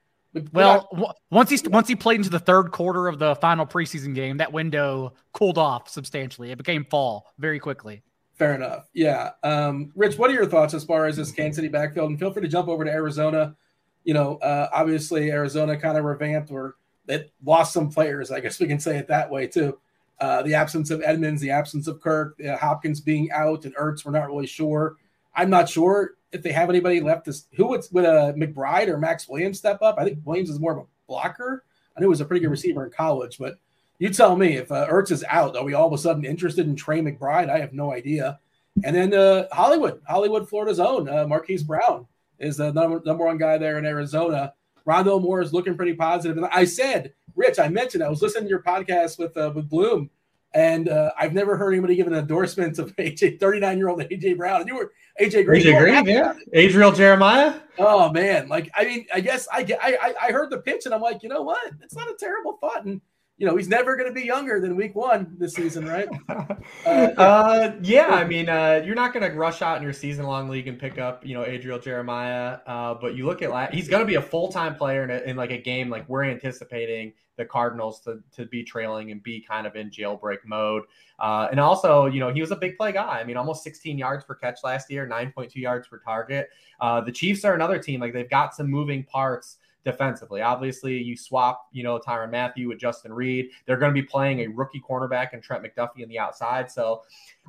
S2: Well, not, once he once he played into the third quarter of the final preseason game, that window cooled off substantially. It became fall very quickly.
S1: Fair enough. Yeah. Um, Rich, what are your thoughts as far as this Kansas City backfield? And feel free to jump over to Arizona. You know, uh, obviously Arizona kind of revamped or it lost some players. I guess we can say it that way too. Uh, the absence of Edmonds, the absence of Kirk, uh, Hopkins being out, and Ertz, we're not really sure. I'm not sure if they have anybody left. This who would would a uh, McBride or Maxx Williams step up? I think Williams is more of a blocker. I knew he was a pretty good receiver in college, but you tell me if uh, Ertz is out, are we all of a sudden interested in Trey McBride? I have no idea. And then uh, Hollywood, Hollywood, Florida's own uh, Marquise Brown is the number, number one guy there in Arizona. Rondale Moore is looking pretty positive. And I said, Rich, I mentioned I was listening to your podcast with uh, with Bloom, and uh, I've never heard anybody give an endorsement of AJ, 39 year old AJ Brown. And you were AJ Green.
S3: AJ Green, yeah. Adriel Jeremiah.
S1: Oh man, like I mean, I guess I get I I heard the pitch and I'm like, you know what? It's not a terrible thought. And you know, he's never going to be younger than week one this season, right?
S3: Uh, yeah. Uh, yeah, I mean, uh, you're not going to rush out in your season long league and pick up, you know, Adriel Jeremiah. Uh, but you look at, like he's going to be a full time player in, a, in like a game like we're anticipating the Cardinals to, to be trailing and be kind of in jailbreak mode. Uh, and also, you know, he was a big play guy. I mean, almost 16 yards per catch last year, 9.2 yards per target. Uh, the Chiefs are another team. Like they've got some moving parts defensively. Obviously, you swap, you know, Tyrann Mathieu with Justin Reid. They're going to be playing a rookie cornerback and Trent McDuffie on the outside. So,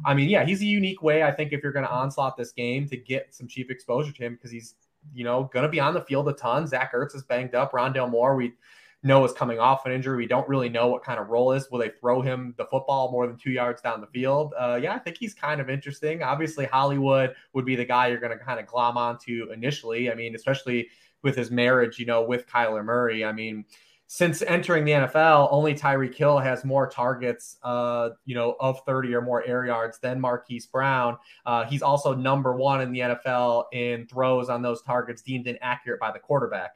S3: I mean, yeah, he's a unique way, I think, if you're going to onslaught this game to get some cheap exposure to him because he's, you know, going to be on the field a ton. Zach Ertz is banged up. Rondale Moore, we know is coming off an injury. We don't really know what kind of role is. Will they throw him the football more than two yards down the field? Uh, yeah, I think he's kind of interesting. Obviously, Hollywood would be the guy you're going to kind of glom onto initially. I mean, especially with his marriage, you know, with Kyler Murray. I mean, since entering the NFL, only Tyreek Hill has more targets, uh, you know, of 30 or more air yards than Marquise Brown. Uh, he's also number one in the NFL in throws on those targets deemed inaccurate by the quarterback.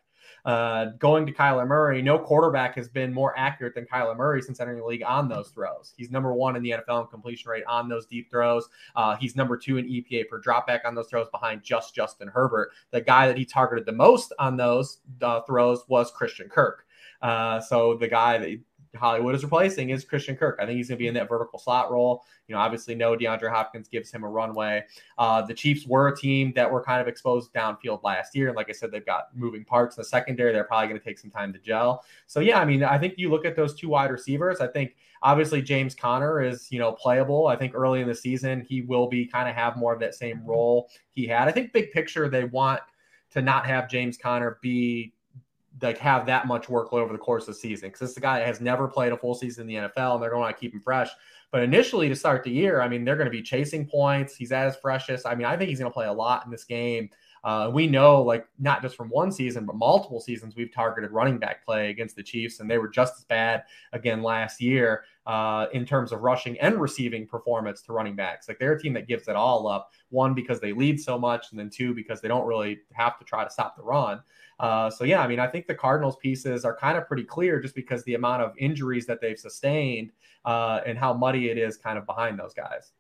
S3: Uh, going to Kyler Murray, no quarterback has been more accurate than Kyler Murray since entering the league on those throws. He's number one in the NFL in completion rate on those deep throws. Uh, he's number two in EPA per dropback on those throws behind just Justin Herbert. The guy that he targeted the most on those uh, throws was Christian Kirk. Uh, so the guy that Hollywood is replacing is Christian Kirk. I think he's going to be in that vertical slot role. You know, obviously, no DeAndre Hopkins gives him a runway. Uh, the Chiefs were a team that were kind of exposed downfield last year. And like I said, they've got moving parts in the secondary. They're probably going to take some time to gel. So, yeah, I mean, I think you look at those two wide receivers. I think obviously James Conner is, you know, playable. I think early in the season, he will be kind of have more of that same role he had. I think big picture, they want to not have James Conner be like have that much workload over the course of the season because this is a guy that has never played a full season in the NFL and they're going to keep him fresh. But initially to start the year, I mean, they're going to be chasing points. He's at his freshest. I mean, I think he's going to play a lot in this game. Uh, we know, like, not just from one season, but multiple seasons, we've targeted running back play against the Chiefs, and they were just as bad again last year uh, in terms of rushing and receiving performance to running backs. Like, they're a team that gives it all up. One, because they lead so much, and then two, because they don't really have to try to stop the run. Uh, so yeah, I mean, I think the Cardinals pieces are kind of pretty clear just because the amount of injuries that they've sustained uh, and how muddy it is kind of behind those guys.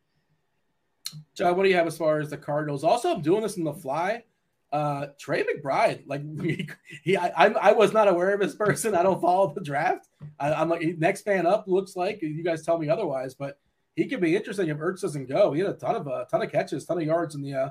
S1: John, what do you have as far as the Cardinals? Also, I'm doing this in the fly. Uh, Trey McBride, like he, he I, I, was not aware of this person. I don't follow the draft. I, am like next man up. Looks like you guys tell me otherwise, but he could be interesting if Ertz doesn't go. He had a ton of a uh, ton of catches, ton of yards in the uh,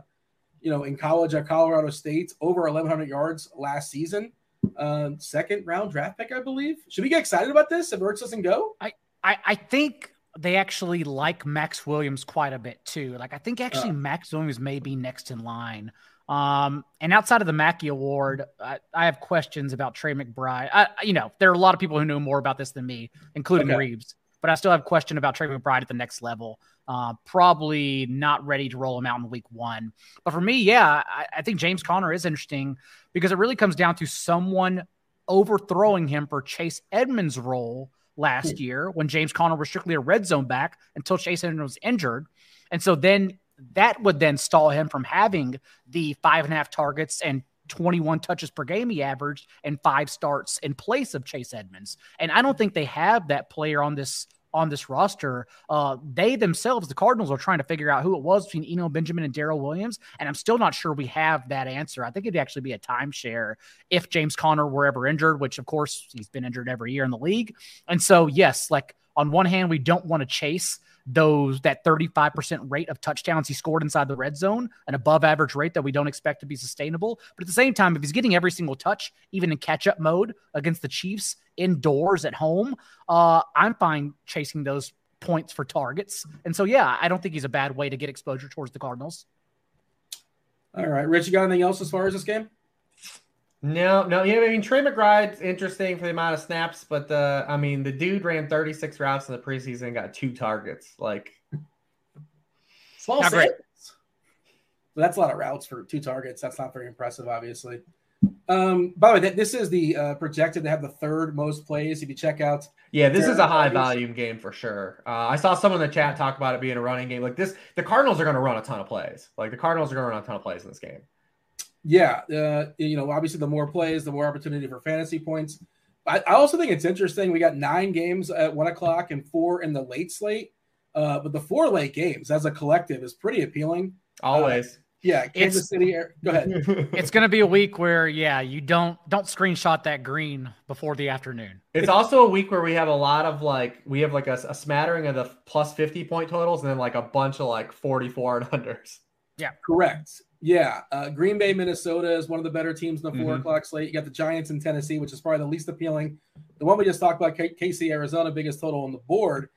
S1: you know, in college at Colorado State, over 1,100 yards last season. Uh, second round draft pick, I believe. Should we get excited about this if Ertz doesn't go?
S2: I, I, I think they actually like Maxx Williams quite a bit too. Like I think actually uh, Maxx Williams may be next in line. Um, and outside of the Mackey Award, I, I have questions about Trey McBride. I, you know, there are a lot of people who know more about this than me, including okay. Reeves. But I still have question about Trey McBride at the next level. Uh, probably not ready to roll him out in week one. But for me, yeah, I, I think James Conner is interesting because it really comes down to someone overthrowing him for Chase Edmonds' role last hmm. year when James Conner was strictly a red zone back until Chase Edmonds was injured. And so then that would then stall him from having the five and a half targets and 21 touches per game he averaged and five starts in place of Chase Edmonds. And I don't think they have that player on this on this roster. Uh, they themselves, the Cardinals, are trying to figure out who it was between Eno Benjamin and Darrel Williams, and I'm still not sure we have that answer. I think it'd actually be a timeshare if James Conner were ever injured, which of course he's been injured every year in the league. And so, yes, like on one hand, we don't want to chase those that 35% rate of touchdowns he scored inside the red zone, an above average rate that we don't expect to be sustainable. But at the same time, if he's getting every single touch, even in catch up mode against the Chiefs indoors at home, uh, I'm fine chasing those points for targets. And so, yeah, I don't think he's a bad way to get exposure towards the Cardinals.
S1: All right, Rich, you got anything else as far as this game?
S3: No, no, yeah. I mean, Trey McBride's interesting for the amount of snaps, but the I mean, the dude ran 36 routes in the preseason, and got two targets. Like,
S1: small samples. But that's a lot of routes for two targets. That's not very impressive, obviously. Um, by the way, this is the uh, projected to have the third most plays. If you check out,
S3: yeah, this is a high volume game for sure. Uh, I saw someone in the chat talk about it being a running game. Like this, the Cardinals are going to run a ton of plays. Like the Cardinals are going to run a ton of plays in this game
S1: yeah, uh, you know, obviously the more plays, the more opportunity for fantasy points. I, I, also think it's interesting. We got nine games at one o'clock and four in the late slate. Uh, but the four late games as a collective is pretty appealing.
S3: Always. Uh,
S1: yeah, Kansas it's, City. Go ahead.
S2: It's going to be a week where, yeah, you don't don't screenshot that green before the afternoon.
S3: It's also a week where we have a lot of like we have like a, a smattering of the plus fifty point totals and then like a bunch of like forty four and unders.
S1: Yeah, correct. Yeah, uh, Green Bay, Minnesota is one of the better teams in the 4 mm-hmm. o'clock slate. You got the Giants in Tennessee, which is probably the least appealing. The one we just talked about, K- KC, Arizona, biggest total on the board,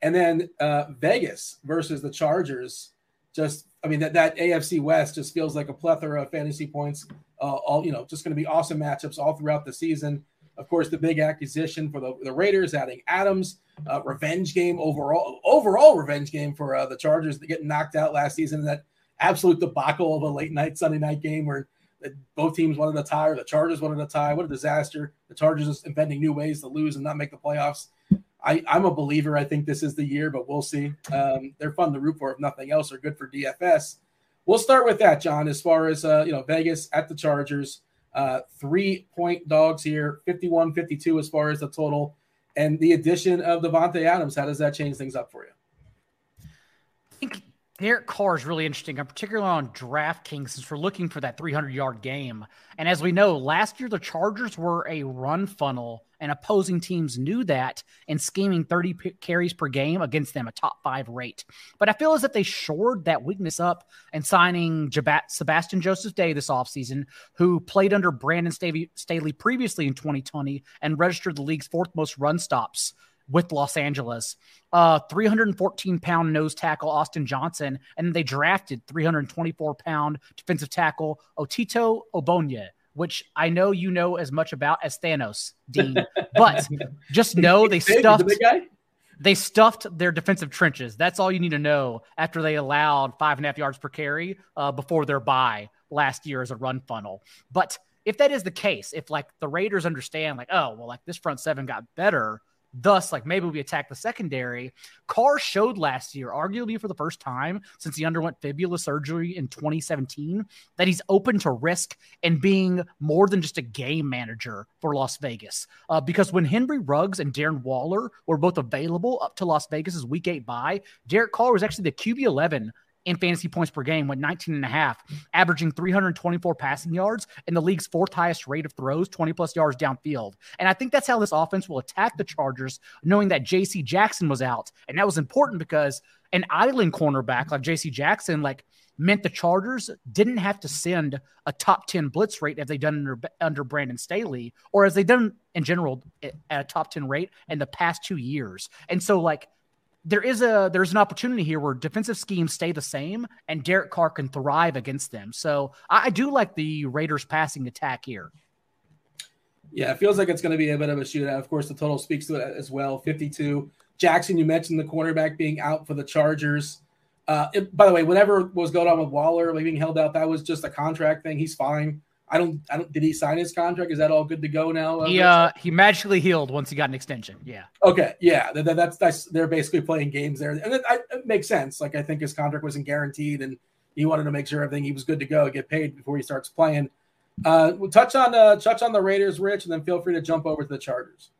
S1: and then uh, Vegas versus the Chargers. Just, I mean, that that AFC West just feels like a plethora of fantasy points. Uh, all you know, just going to be awesome matchups all throughout the season. Of course, the big acquisition for the, the Raiders, adding Adams, uh, revenge game overall, overall revenge game for uh, the Chargers getting knocked out last season. That absolute debacle of a late night Sunday night game where both teams wanted to tie or the Chargers wanted to tie. What a disaster. The Chargers is inventing new ways to lose and not make the playoffs. I, am a believer. I think this is the year, but we'll see. Um, they're fun to root for if nothing else. They're good for DFS. We'll start with that, John. As far as uh, you know, Vegas at the Chargers, Uh, three point dogs here, 51 52 as far as the total. And the addition of Davante Adams, how does that change things up for you?
S2: Derek Carr is really interesting. I'm particularly on DraftKings since we're looking for that 300 yard game. And as we know, last year the Chargers were a run funnel, and opposing teams knew that and scheming 30 p- carries per game against them, a top five rate. But I feel as if they shored that weakness up and signing Sebastian Joseph Day this offseason, who played under Brandon Staley previously in 2020 and registered the league's fourth most run stops with Los Angeles. Uh, 314 pound nose tackle Austin Johnson, and they drafted 324 pound defensive tackle Otito Ogbonnia, which I know you know as much about as Thanos, Dean. But just know they stuffed. They stuffed their defensive trenches. That's all you need to know after they allowed five and a half yards per carry uh, before their bye last year as a run funnel. But if that is the case, if like the Raiders understand, like, oh, well, like this front seven got better, Thus, like maybe we attack the secondary. Carr showed last year, arguably for the first time since he underwent fibula surgery in 2017, that he's open to risk and being more than just a game manager for Las Vegas. Uh, because when Henry Ruggs and Darren Waller were both available up to Las Vegas's week eight bye, Derek Carr was actually the QB 11 in fantasy points per game, went 19 and a half, averaging 324 passing yards and the league's fourth highest rate of throws, 20 plus yards downfield. And I think that's how this offense will attack the Chargers, knowing that JC Jackson was out. And that was important because an island cornerback like JC Jackson, like, meant the Chargers didn't have to send a top 10 blitz rate as they done under, under Brandon Staley or as they done in general at a top 10 rate in the past two years. And so, like, there is a there's an opportunity here where defensive schemes stay the same and Derek Carr can thrive against them. So I, I do like the Raiders passing attack here.
S1: Yeah, it feels like it's going to be a bit of a shootout. Of course, the total speaks to it as well. 52. Jackson, you mentioned the cornerback being out for the Chargers. Uh, it, by the way, whatever was going on with Waller being held out, that was just a contract thing. He's fine. I don't. I don't. Did he sign his contract? Is that all good to go now?
S2: He uh he magically healed once he got an extension. Yeah.
S1: Okay. Yeah. That, that's that's they're basically playing games there, and it, it, makes sense. Like I think his contract wasn't guaranteed, and he wanted to make sure everything he was good to go, get paid before he starts playing. Uh, we'll touch on uh touch on the Raiders, Rich, and then feel free to jump over to the Chargers.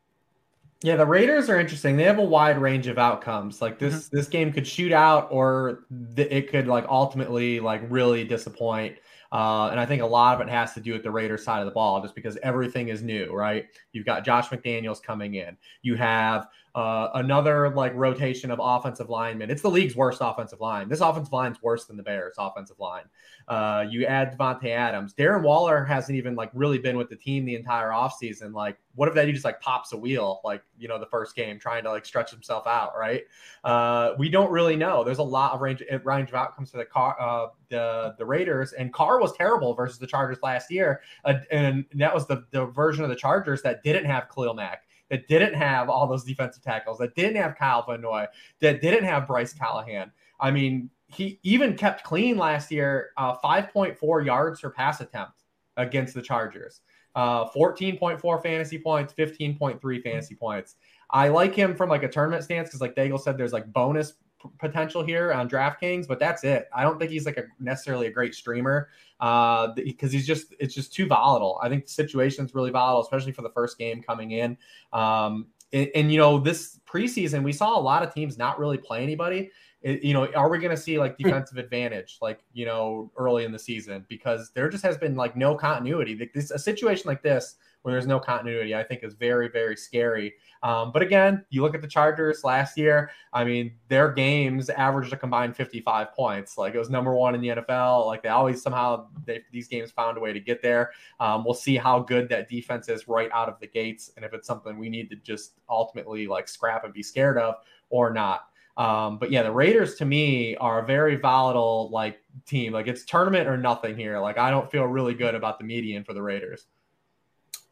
S3: Yeah, the Raiders are interesting. They have a wide range of outcomes. Like this, mm-hmm. this game could shoot out, or th- it could like ultimately like really disappoint. Uh, and I think a lot of it has to do with the Raiders side of the ball, just because everything is new, right? You've got Josh McDaniels coming in. You have uh, another like rotation of offensive linemen. It's the league's worst offensive line. This offensive line's worse than the Bears' offensive line. Uh, you add Davante Adams. Darren Waller hasn't even like really been with the team the entire offseason. Like, what if that he just like pops a wheel, like you know, the first game, trying to like stretch himself out, right? Uh, we don't really know. There's a lot of range range of outcomes for the car, uh, the the Raiders, and Carr was terrible versus the Chargers last year, uh, and that was the the version of the Chargers that didn't have Khalil Mack that didn't have all those defensive tackles, that didn't have Kyle Van Noy, that didn't have Bryce Callahan. I mean, he even kept clean last year, uh, 5.4 yards per pass attempt against the Chargers, uh, 14.4 fantasy points, 15.3 fantasy points. I like him from like a tournament stance because, like Daigle said, there's like bonus potential here on DraftKings, but that's it. I don't think he's like a necessarily a great streamer uh, because he's just it's just too volatile. I think the situation's really volatile, especially for the first game coming in. Um, and, and, you know, this preseason we saw a lot of teams not really play anybody. It, you know, are we going to see like hmm. defensive advantage like you know early in the season because there just has been like no continuity. This a situation like this where there's no continuity, I think is very, very scary. Um, but again, you look at the Chargers last year, I mean, their games averaged a combined 55 points. Like it was number one in the NFL. Like they always somehow, they, these games found a way to get there. Um, we'll see how good that defense is right out of the gates and if it's something we need to just ultimately like scrap and be scared of or not. Um, but yeah, the Raiders to me are a very volatile like team. Like it's tournament or nothing here. Like I don't feel really good about the median for the Raiders.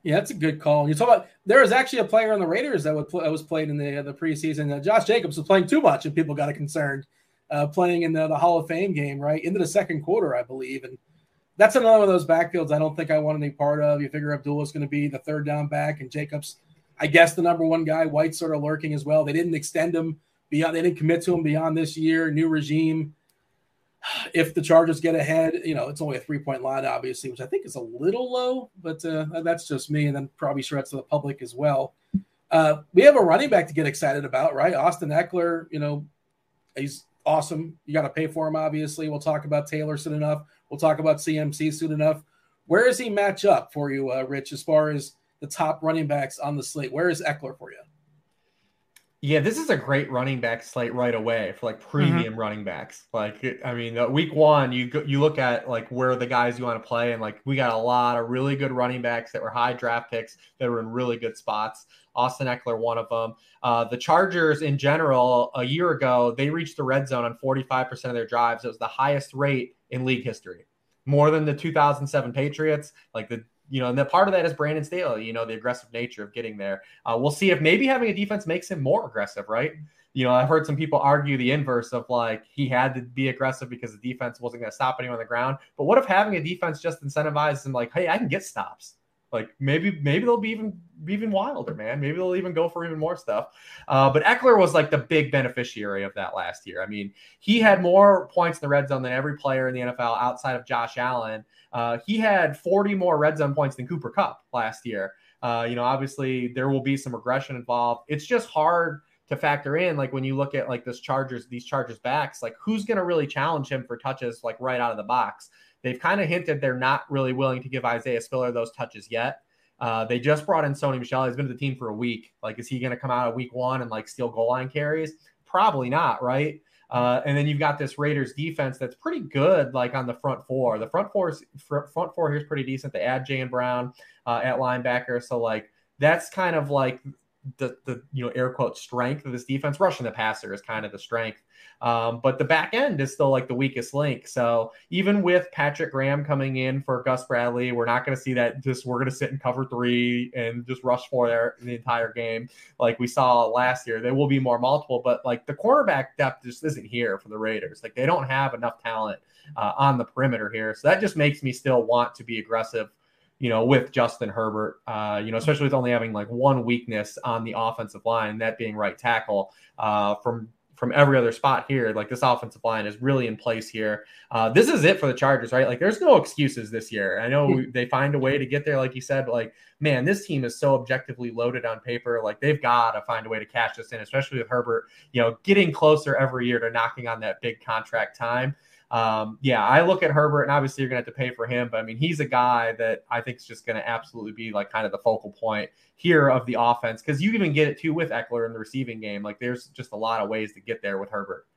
S1: Yeah, that's a good call. You talk about there was actually a player on the Raiders that, would, that was played in the the preseason. Uh, Josh Jacobs was playing too much, and people got concerned. Uh, playing in the, the Hall of Fame game, right into the second quarter, I believe, and that's another one of those backfields I don't think I want any part of. You figure Abdullah is going to be the third down back, and Jacobs, I guess, the number one guy. White's sort of lurking as well. They didn't extend him beyond. They didn't commit to him beyond this year. New regime. if the Chargers get ahead, you know, it's only a three point line, obviously, which I think is a little low, but uh, that's just me. And then probably that's to the public as well. Uh, we have a running back to get excited about, right? Austin Ekeler, you know, he's awesome. You got to pay for him, obviously. We'll talk about Taylor soon enough. We'll talk about CMC soon enough. Where does he match up for you, uh, Rich, as far as the top running backs on the slate? Where is Ekeler for you?
S3: Yeah, this is a great running back slate right away for like mm-hmm. premium mm-hmm. running backs. Like, I mean, week one, you go, you look at like where the guys you want to play, and like we got a lot of really good running backs that were high draft picks that were in really good spots. Austin Ekeler, one of them. Uh, the Chargers in general, a year ago, they reached the red zone on 45% of their drives. It was the highest rate in league history, more than the 2007 Patriots. Like the you know, and the part of that is Brandon Staley, you know, the aggressive nature of getting there. Uh, we'll see if maybe having a defense makes him more aggressive, right? You know, I've heard some people argue the inverse of like he had to be aggressive because the defense wasn't going to stop anyone on the ground. But what if having a defense just incentivizes him, like, hey, I can get stops? Like maybe maybe they'll be even even wilder, man. Maybe they'll even go for even more stuff. Uh, but Ekeler was like the big beneficiary of that last year. I mean, he had more points in the red zone than every player in the NFL outside of Josh Allen. Uh, he had 40 more red zone points than Cooper Kupp last year. Uh, you know, obviously there will be some regression involved. It's just hard to factor in, like when you look at like this Chargers, these Chargers backs, like who's going to really challenge him for touches like right out of the box. They've kind of hinted they're not really willing to give Isaiah Spiller those touches yet. Uh, they just brought in Sony Michel. He's been to the team for a week. Like, is he going to come out of week one and like steal goal line carries? Probably not, right? Uh, and then you've got this Raiders defense that's pretty good, like on the front four. The front four, front four here is pretty decent. They add Jayon Brown uh, at linebacker, so like that's kind of like the the you know air quote strength of this defense. Rushing the passer is kind of the strength, um, but the back end is still like the weakest link. So even with Patrick Graham coming in for Gus Bradley, we're not going to see that. Just we're going to sit in cover three and just rush for there the entire game like we saw last year. There will be more multiple, but like the cornerback depth just isn't here for the Raiders. Like they don't have enough talent uh, on the perimeter here, so that just makes me still want to be aggressive you know, with Justin Herbert, uh, you know, especially with only having like one weakness on the offensive line, that being right tackle. Uh, from from every other spot here, like this offensive line is really in place here. Uh, this is it for the Chargers, right? Like, there's no excuses this year. I know they find a way to get there, like you said, but like, man, this team is so objectively loaded on paper. Like, they've got to find a way to cash this in, especially with Herbert, you know, getting closer every year to knocking on that big contract time um, yeah, I look at Herbert, and obviously you're going to have to pay for him, but I mean, he's a guy that I think is just going to absolutely be like kind of the focal point here of the offense because you even get it too with Ekeler in the receiving game. Like, there's just a lot of ways to get there with Herbert.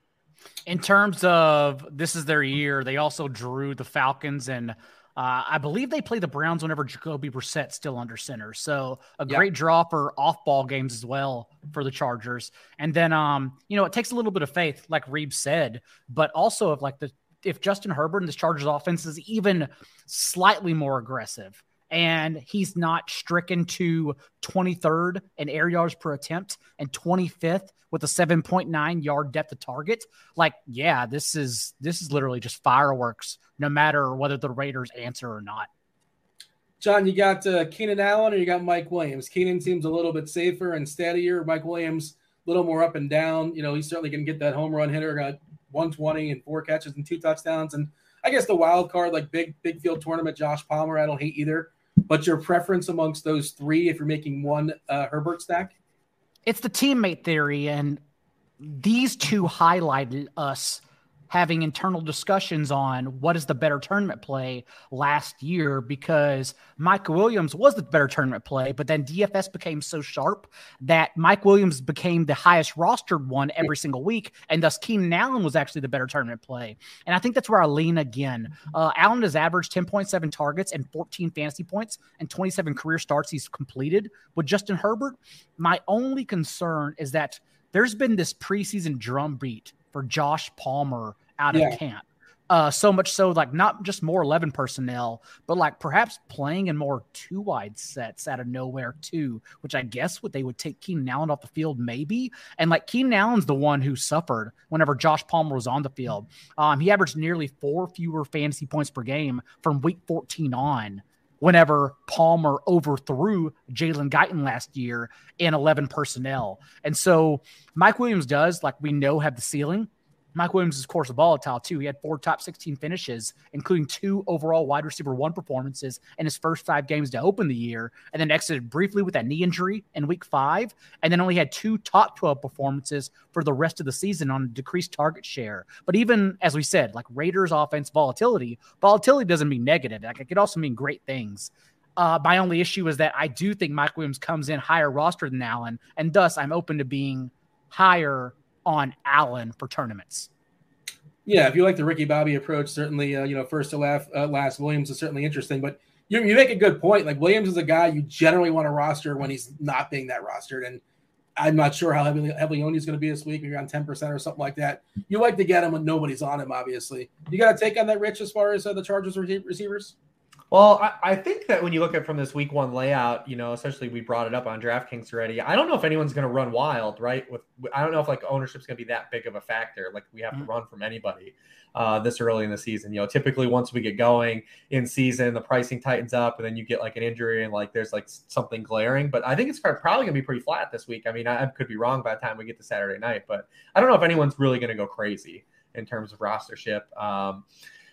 S2: In terms of this is their year, they also drew the Falcons and. Uh, I believe they play the Browns whenever Jacoby Brissett's still under center. So a great yep. draw for off ball games as well for the Chargers. And then, um, you know, it takes a little bit of faith, like Reeb said, but also if like the if Justin Herbert and this Chargers offense is even slightly more aggressive and he's not stricken to 23rd in air yards per attempt and 25th with a 7.9 yard depth of target. Like yeah this is this is literally just fireworks no matter whether the raiders answer or not.
S1: John you got uh, keenan allen or you got mike williams. Keenan seems a little bit safer and steadier. Mike williams a little more up and down. You know he's certainly going to get that home run hitter got 120 and four catches and two touchdowns. And I guess the wild card, like big, big field tournament, Josh Palmer, I don't hate either. But your preference amongst those three, if you're making one uh, Herbert stack?
S2: It's the teammate theory. And these two highlighted us having internal discussions on what is the better tournament play last year because Mike Williams was the better tournament play, but then DFS became so sharp that Mike Williams became the highest rostered one every single week, and thus Keenan Allen was actually the better tournament play. And I think that's where I lean again. Uh, Allen has averaged 10.7 targets and 14 fantasy points and 27 career starts he's completed. With Justin Herbert, my only concern is that there's been this preseason drumbeat for Josh Palmer out of yeah. camp. Uh, so much so, like not just more 11 personnel, but like perhaps playing in more two wide sets out of nowhere too, which I guess what they would take Keenan Allen off the field, maybe. And like Keenan Allen's the one who suffered whenever Josh Palmer was on the field. Um, he averaged nearly four fewer fantasy points per game from week 14 on whenever Palmer overthrew Jalen Guyton last year in 11 personnel. And so Mike Williams does, like we know, have the ceiling Mike Williams is, of course, volatile too. He had four top 16 finishes, including two overall wide receiver one performances in his first five games to open the year, and then exited briefly with that knee injury in week five, and then only had two top 12 performances for the rest of the season on a decreased target share. But even as we said, like Raiders offense volatility, volatility doesn't mean negative. Like it could also mean great things. Uh, my only issue is that I do think Mike Williams comes in higher roster than Allen, and thus I'm open to being higher on Allen for tournaments.
S1: Yeah, if you like the Ricky Bobby approach, certainly, uh, you know, first to last, uh, last Williams is certainly interesting. But you, you make a good point. Like Williams is a guy you generally want to roster when he's not being that rostered. And I'm not sure how heavily, heavily owned he's going to be this week, maybe around 10% or something like that. You like to get him when nobody's on him, obviously. You got to take on that, Rich, as far as uh, the Chargers receivers?
S3: Well, I, I, think that when you look at from this week one layout, you know, essentially we brought it up on DraftKings already. I don't know if anyone's going to run wild, right? With I don't know if like ownership's going to be that big of a factor. Like we have mm-hmm. to run from anybody uh, this early in the season. You know, typically once we get going in season, the pricing tightens up, and then you get like an injury and like there's like something glaring. But I think it's probably going to be pretty flat this week. I mean, I, I could be wrong by the time we get to Saturday night, but I don't know if anyone's really going to go crazy in terms of rostership. Um,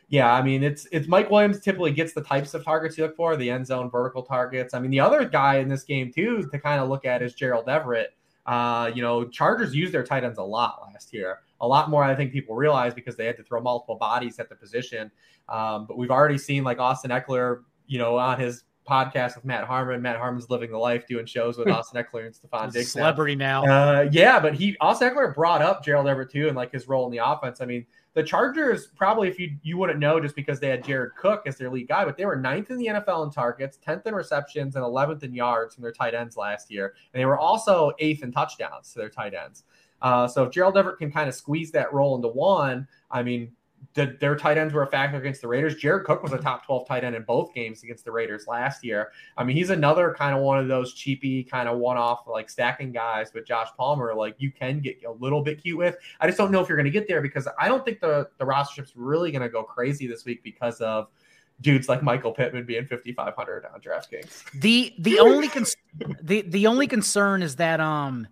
S3: yeah, I mean it's it's Mike Williams typically gets the types of targets you look for, the end zone vertical targets. I mean the other guy in this game too to kind of look at is Gerald Everett. Uh, you know, Chargers used their tight ends a lot last year, a lot more I think people realize because they had to throw multiple bodies at the position. Um, but we've already seen like Austin Ekeler, you know, on his podcast with Matt Harmon. Matt Harmon's living the life, doing shows with Austin Ekeler and Stefon Diggs.
S2: Celebrity now.
S3: now. Uh, yeah, but he Austin Ekeler brought up Gerald Everett too, and like his role in the offense. I mean, the Chargers probably if you you wouldn't know just because they had Jared Cook as their lead guy, but they were ninth in the NFL in targets, tenth in receptions, and eleventh in yards from their tight ends last year, and they were also eighth in touchdowns to their tight ends. Uh, so if Gerald Everett can kind of squeeze that role into one, I mean, the, their tight ends were a factor against the Raiders. Jared Cook was a top 12 tight end in both games against the Raiders last year. I mean, he's another kind of one of those cheapy, kind of one off, like stacking guys with Josh Palmer. Like you can get a little bit cute with. I just don't know if you're going to get there because I don't think the, the rostership's really going to go crazy this week because of dudes like Michael Pittman being 5500 on DraftKings.
S2: The the only con- the the only concern is that um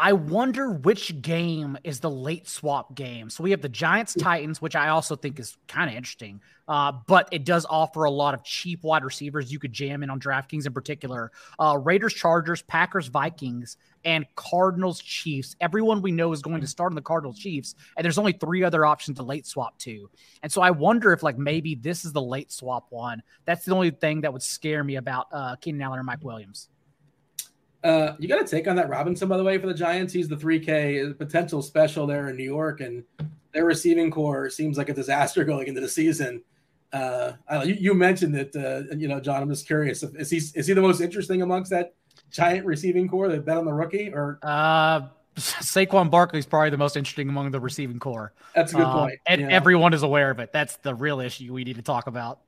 S2: I wonder which game is the late swap game. So we have the Giants Titans, which I also think is kind of interesting, uh, but it does offer a lot of cheap wide receivers you could jam in on DraftKings in particular. Uh, Raiders Chargers, Packers Vikings, and Cardinals Chiefs. Everyone we know is going to start on the Cardinals Chiefs, and there's only three other options to late swap to. And so I wonder if like maybe this is the late swap one. That's the only thing that would scare me about uh, Keenan Allen or Mike Williams.
S1: Uh, you got to take on that Robinson, by the way, for the Giants. He's the 3K potential special there in New York, and their receiving corps seems like a disaster going into the season. Uh, you, you, mentioned that, uh, you know, John. I'm just curious. Is he is he the most interesting amongst that giant receiving corps that bet on the rookie, or
S2: uh, Saquon Barkley is probably the most interesting among the receiving corps.
S1: That's a good uh, point.
S2: And yeah. everyone is aware of it. That's the real issue we need to talk about.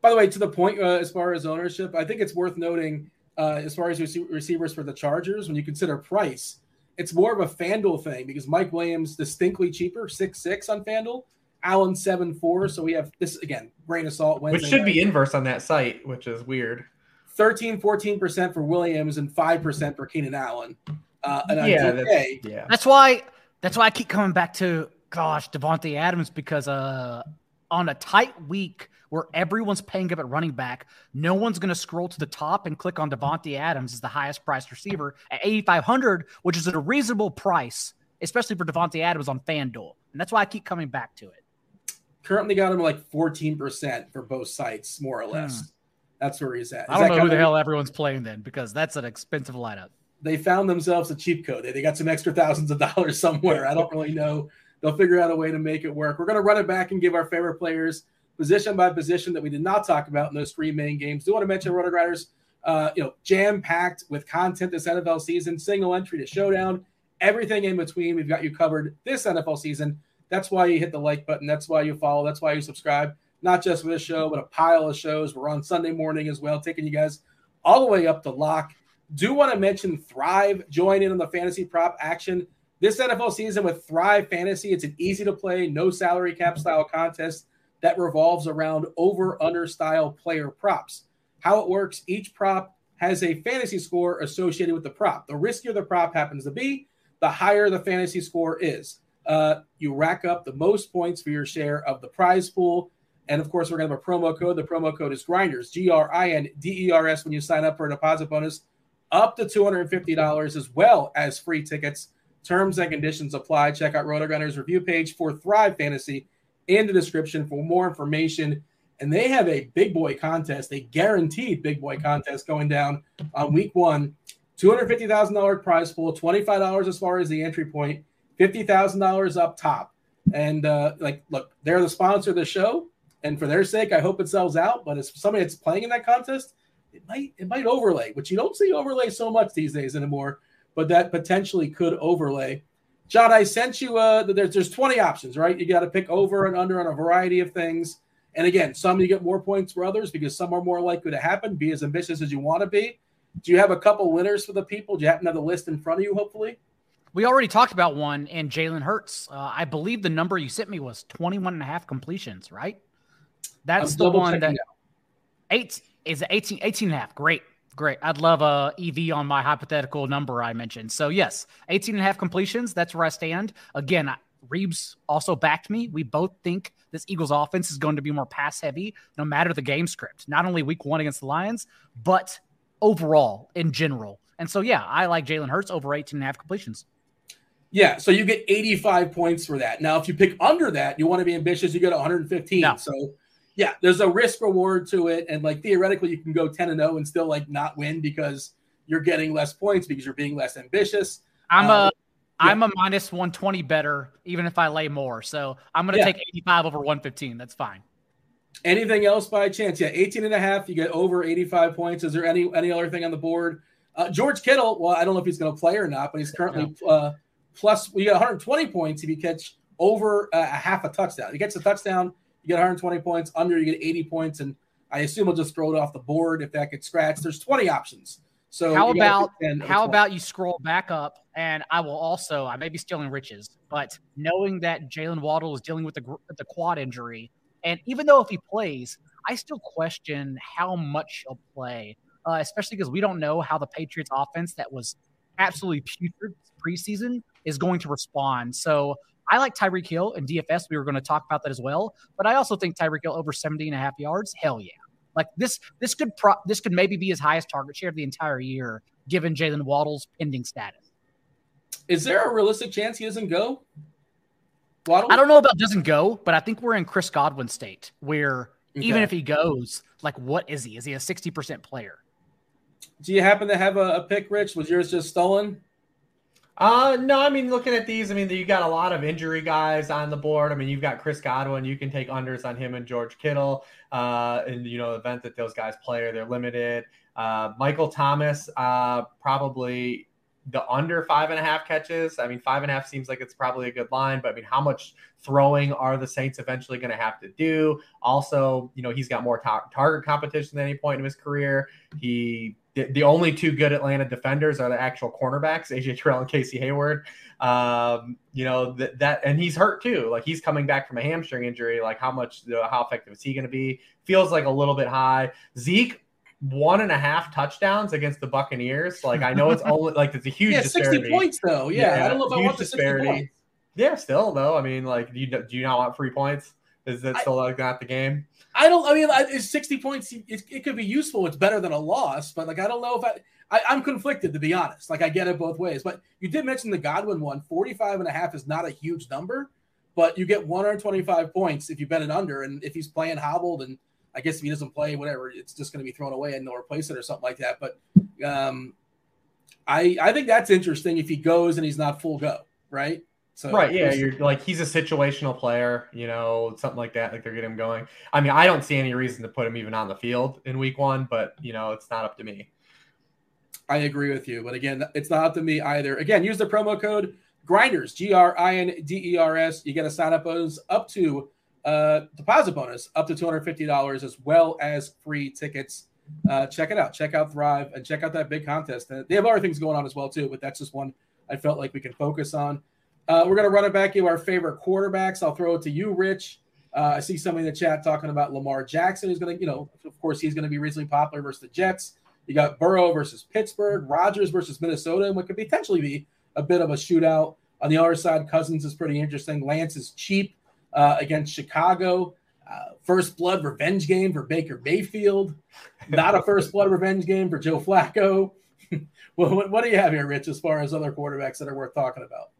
S1: By the way, to the point uh, as far as ownership, I think it's worth noting uh, as far as rece- receivers for the Chargers, when you consider price, it's more of a FanDuel thing because Mike Williams distinctly cheaper, six six on FanDuel. Allen seven four. So we have this again, grain of salt.
S3: Wednesday which should night. be inverse on that site, which is weird.
S1: 13, 14% for Williams and 5% for Keenan Allen. Uh, and yeah,
S2: that's, yeah, that's why that's why I keep coming back to gosh, Davante Adams because uh on a tight week where everyone's paying up at running back, no one's going to scroll to the top and click on Davante Adams as the highest priced receiver at 8,500, which is at a reasonable price, especially for Davante Adams on FanDuel. And that's why I keep coming back to it.
S1: Currently got him like 14% for both sites, more or less. Hmm. That's where he's at. Is
S2: I don't know who the hell everyone's playing then because that's an expensive lineup.
S1: They found themselves a cheap code. They, they got some extra thousands of dollars somewhere. I don't really know. They'll figure out a way to make it work. We're going to run it back and give our favorite players position by position that we did not talk about in those three main games. Do want to mention RotoGrinders, uh, you know, jam packed with content this NFL season, single entry to showdown, everything in between. We've got you covered this NFL season. That's why you hit the like button. That's why you follow. That's why you subscribe. Not just for this show, but a pile of shows. We're on Sunday morning as well, taking you guys all the way up to lock. Do want to mention Thrive. Join in on the fantasy prop action this NFL season with Thrive Fantasy. It's an easy to play, no salary cap style contest that revolves around over under style player props. How it works each prop has a fantasy score associated with the prop. The riskier the prop happens to be, the higher the fantasy score is. uh, you rack up the most points for your share of the prize pool. And of course, we're going to have a promo code. The promo code is Grinders, G R I N D E R S, when you sign up for a deposit bonus up to $250, as well as free tickets. Terms and conditions apply. Check out RotoGrinders review page for Thrive Fantasy in the description for more information. And they have a big boy contest, a guaranteed big boy contest going down on week one. $250,000 prize pool, $25 as far as the entry point, $50,000 up top. And uh, like, look, they're the sponsor of the show. And for their sake, I hope it sells out. But as somebody that's playing in that contest, it might it might overlay, which you don't see overlay so much these days anymore. But that potentially could overlay. John, I sent you uh there's there's 20 options, right? You got to pick over and under on a variety of things. And again, some you get more points for others because some are more likely to happen. Be as ambitious as you want to be. Do you have a couple winners for the people? Do you happen to have the list in front of you, hopefully?
S2: We already talked about one and Jalen Hurts. Uh, I believe the number you sent me was 21 and a half completions, right? That's the one that eight is 18, 18 and a half. Great. Great. I'd love a EV on my hypothetical number I mentioned. So yes, 18 and a half completions. That's where I stand. Again, Reeves also backed me. We both think this Eagles offense is going to be more pass heavy, no matter the game script, not only week one against the Lions, but overall in general. And so, yeah, I like Jalen Hurts over 18 and a half completions.
S1: Yeah, so you get 85 points for that. Now, if you pick under that, you want to be ambitious, you get 115. No. So yeah, there's a risk reward to it, and like theoretically, you can go ten and zero and still like not win because you're getting less points because you're being less ambitious.
S2: I'm a am um, yeah. a minus 120 better even if I lay more. So I'm going to yeah. take 85 over 115. That's fine.
S1: Anything else by chance? Yeah, 18 and a half. You get over 85 points. Is there any any other thing on the board? Uh, George Kittle. Well, I don't know if he's going to play or not, but he's currently no. uh, plus. We got 120 points if you catch over uh, a half a touchdown. He gets a touchdown you get 120 points. Under, you get 80 points. And I assume we'll just throw it off the board if that gets scratched. There's 20 options. So
S2: how about how about you scroll back up and I will also I may be stealing riches, but knowing that Jaylen Waddle is dealing with the the quad injury, and even though if he plays, I still question how much he'll play, uh, especially because we don't know how the Patriots offense that was absolutely putrid preseason is going to respond. So I like Tyreek Hill and DFS. We were going to talk about that as well. But I also think Tyreek Hill over 70 and a half yards. Hell yeah. Like this, this could pro- this could maybe be his highest target share of the entire year, given Jaylen Waddle's pending status.
S1: Is there a realistic chance he doesn't go?
S2: Waddle? I don't know about doesn't go, but I think we're in Chris Godwin state where okay. even if he goes, like what is he? Is he a 60% player?
S1: Do you happen to have a, a pick, Rich? Was yours just stolen?
S3: Uh, no, I mean, looking at these, I mean, you got a lot of injury guys on the board. I mean, you've got Chris Godwin. You can take unders on him and George Kittle. Uh, in you know, the event that those guys play or they're limited. Uh, Michael Thomas, uh, probably the under five and a half catches. I mean, five and a half seems like it's probably a good line, but I mean, how much throwing are the Saints eventually going to have to do? Also, you know, he's got more ta- target competition than any point in his career. He the, the only two good Atlanta defenders are the actual cornerbacks, AJ Terrell and Casey Hayward. Um, you know that that and he's hurt too. Like he's coming back from a hamstring injury. Like how much, how effective is he going to be? Feels like a little bit high. Zeke one and a half touchdowns against the Buccaneers. Like I know it's only like it's a huge
S1: yeah,
S3: disparity.
S1: sixty points though. Yeah, yeah I don't know if I want the disparity. 60 points.
S3: Yeah, still though. I mean, like, do you do you not want free points? Is that still I, like not the game?
S1: I don't. I mean, it's sixty points. It, it, could be useful. It's better than a loss, but like I don't know if I, I. I'm conflicted to be honest. Like I get it both ways. But you did mention the Godwin one. 45 and a half is not a huge number, but you get 125 points if you bet it under, and if he's playing hobbled, and I guess if he doesn't play, whatever, it's just going to be thrown away and they'll replace it or something like that. But um, I I think that's interesting if he goes and he's not full go, right?
S3: So right, yeah, you're like he's a situational player, you know, something like that. Like they're getting him going. I mean, I don't see any reason to put him even on the field in week one, but you know, it's not up to me.
S1: I agree with you, but again, it's not up to me either. Again, use the promo code Grinders G R I N D E R S. You get a sign up bonus up to uh, deposit bonus up to two hundred fifty dollars, as well as free tickets. Uh, check it out. Check out Thrive and check out that big contest. They have other things going on as well too, but that's just one I felt like we can focus on. Uh, we're going to run it back to our favorite quarterbacks. I'll throw it to you, Rich. Uh, I see somebody in the chat talking about Lamar Jackson, who's going to, you know, of course, he's going to be reasonably popular versus the Jets. You got Burrow versus Pittsburgh, Rodgers versus Minnesota, and what could potentially be a bit of a shootout. On the other side, Cousins is pretty interesting. Lance is cheap uh, against Chicago. Uh, first blood revenge game for Baker Mayfield. Not a first blood revenge game for Joe Flacco. well, what, what do you have here, Rich, as far as other quarterbacks that are worth talking about?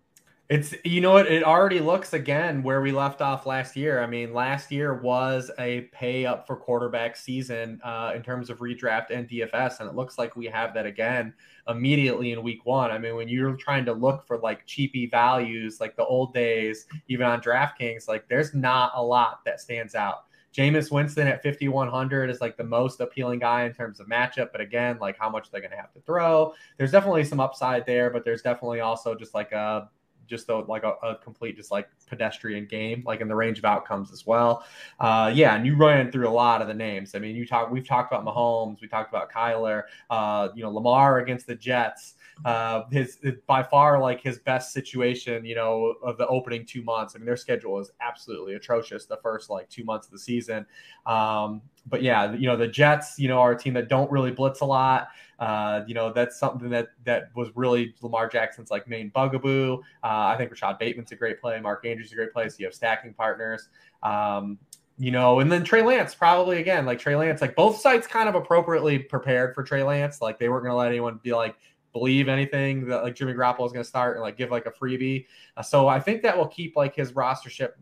S3: It's you know what it already looks again where we left off last year. I mean, last year was a pay up for quarterback season uh, in terms of redraft and DFS, and it looks like we have that again immediately in week one. I mean, when you're trying to look for like cheapy values, like the old days, even on DraftKings, like there's not a lot that stands out. Jameis Winston at 5,100 is like the most appealing guy in terms of matchup. But again, like how much they're going to have to throw. There's definitely some upside there, but there's definitely also just like a just a, like a, a, complete just like pedestrian game like in the range of outcomes as well. Uh yeah and you ran through a lot of the names. I mean you talk we've talked about mahomes we talked about kyler uh you know lamar against the jets uh his, by far like his best situation you know of the opening two months i mean their schedule is absolutely atrocious the first like two months of the season um but yeah you know the jets you know are a team that don't really blitz a lot uh, you know, that's something that that was really Lamar Jackson's like main bugaboo. Uh, I think Rashod Bateman's a great play. Mark Andrews is a great play. So you have stacking partners. Um, you know, and then Trey Lance probably again, like Trey Lance, like both sites kind of appropriately prepared for Trey Lance. Like they weren't going to let anyone be like believe anything that like Jimmy Garoppolo is going to start and like give like a freebie. Uh, so I think that will keep like his rostership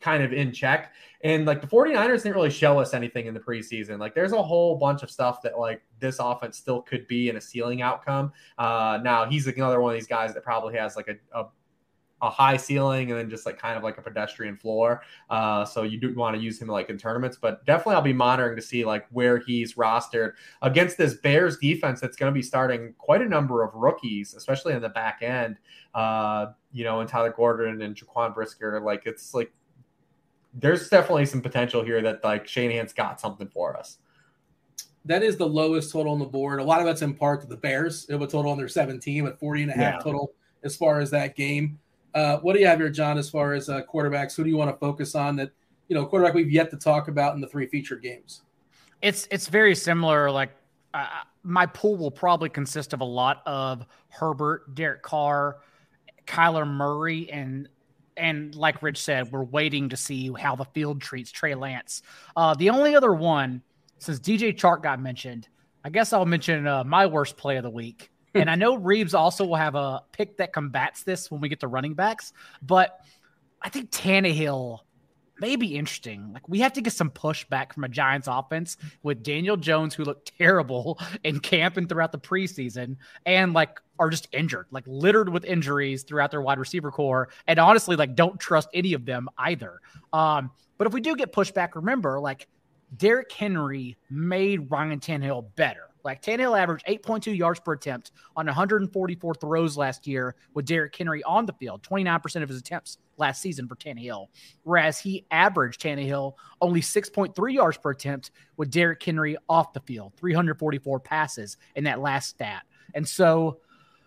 S3: kind of in check. And like the 49ers didn't really show us anything in the preseason. Like there's a whole bunch of stuff that like this offense still could be in a ceiling outcome. Uh, now he's another one of these guys that probably has like a, a a high ceiling and then just like kind of like a pedestrian floor. Uh, so you do want to use him like in tournaments, but definitely I'll be monitoring to see like where he's rostered against this Bears defense that's going to be starting quite a number of rookies, especially in the back end. Uh, you know, and Kyler Gordon and Jaquan Brisker. Like it's like there's definitely some potential here that like Shanahan's got something for us.
S1: That is the lowest total on the board. A lot of that's in part to the Bears. It would total on their 17 at 40 and a half yeah. total as far as that game. Uh, what do you have here, John, as far as uh, quarterbacks? Who do you want to focus on that, you know, quarterback we've yet to talk about in the three featured games?
S2: It's, it's very similar. Like uh, my pool will probably consist of a lot of Herbert, Derek Carr, Kyler Murray, and and like Rich said, we're waiting to see how the field treats Trey Lance. Uh, the only other one, since DJ Chark got mentioned, I guess I'll mention uh, my worst play of the week. And I know Reeves also will have a pick that combats this when we get to running backs, but I think Tannehill may be interesting. Like we have to get some pushback from a Giants offense with Daniel Jones, who looked terrible in camp and throughout the preseason, and like are just injured, like littered with injuries throughout their wide receiver corps. And honestly, like don't trust any of them either. Um, but if we do get pushback, remember, like Derrick Henry made Ryan Tannehill better. Like Tannehill averaged 8.2 yards per attempt on 144 throws last year with Derrick Henry on the field, 29% of his attempts last season for Tannehill. Whereas he averaged Tannehill only 6.3 yards per attempt with Derrick Henry off the field, 344 passes in that last stat. And so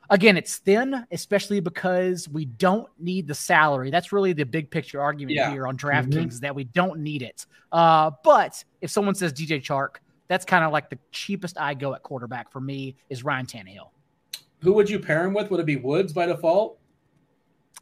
S2: again, it's thin, especially because we don't need the salary. That's really the big picture argument yeah. here on DraftKings mm-hmm. that we don't need it. Uh, but if someone says DJ Chark, that's kind of like the cheapest I go at quarterback for me is Ryan Tannehill.
S1: Who would you pair him with? Would it be Woods by default?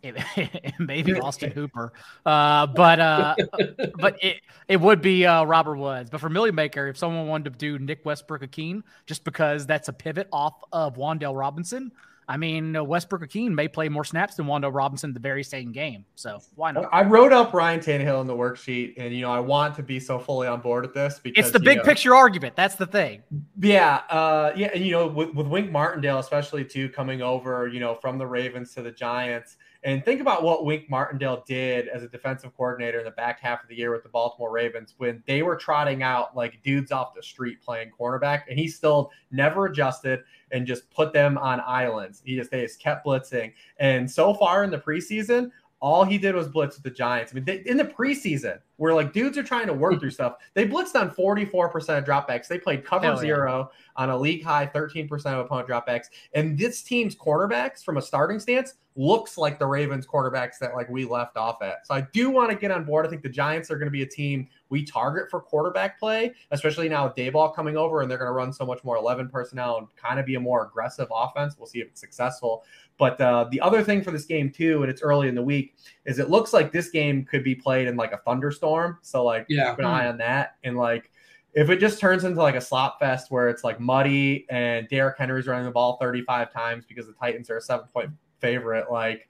S2: Maybe Austin Hooper, uh, but uh, but it it would be uh, Robert Woods. But for Milly Maker, if someone wanted to do Nick Westbrook-Ikhine, just because that's a pivot off of Wan'Dale Robinson, I mean, uh, Westbrook-Ikhine may play more snaps than Wan'Dale Robinson the very same game. So why not?
S3: I wrote up Ryan Tannehill in the worksheet, and you know I want to be so fully on board with this because
S2: it's the big
S3: know,
S2: picture argument. That's the thing.
S3: Yeah, uh, yeah, and you know with, with Wink Martindale especially too coming over, you know from the Ravens to the Giants. And think about what Wink Martindale did as a defensive coordinator in the back half of the year with the Baltimore Ravens when they were trotting out like dudes off the street playing cornerback, and he still never adjusted and just put them on islands. He just they just kept blitzing. And so far in the preseason, all he did was blitz with the Giants. I mean, they, in the preseason, where like dudes are trying to work through stuff. They blitzed on 44% of dropbacks. They played cover Hell zero on a league high 13% of opponent dropbacks. And this team's quarterbacks from a starting stance looks like the Ravens quarterbacks that like we left off at. So I do want to get on board. I think the Giants are going to be a team we target for quarterback play, especially now with Daboll coming over and they're going to run so much more 11 personnel and kind of be a more aggressive offense. We'll see if it's successful. But uh, the other thing for this game too, and it's early in the week, is it looks like this game could be played in like a thunderstorm. So like yeah. keep an eye on that. And like if it just turns into like a slop fest where it's like muddy and Derrick Henry's running the ball 35 times because the Titans are a seven point favorite, like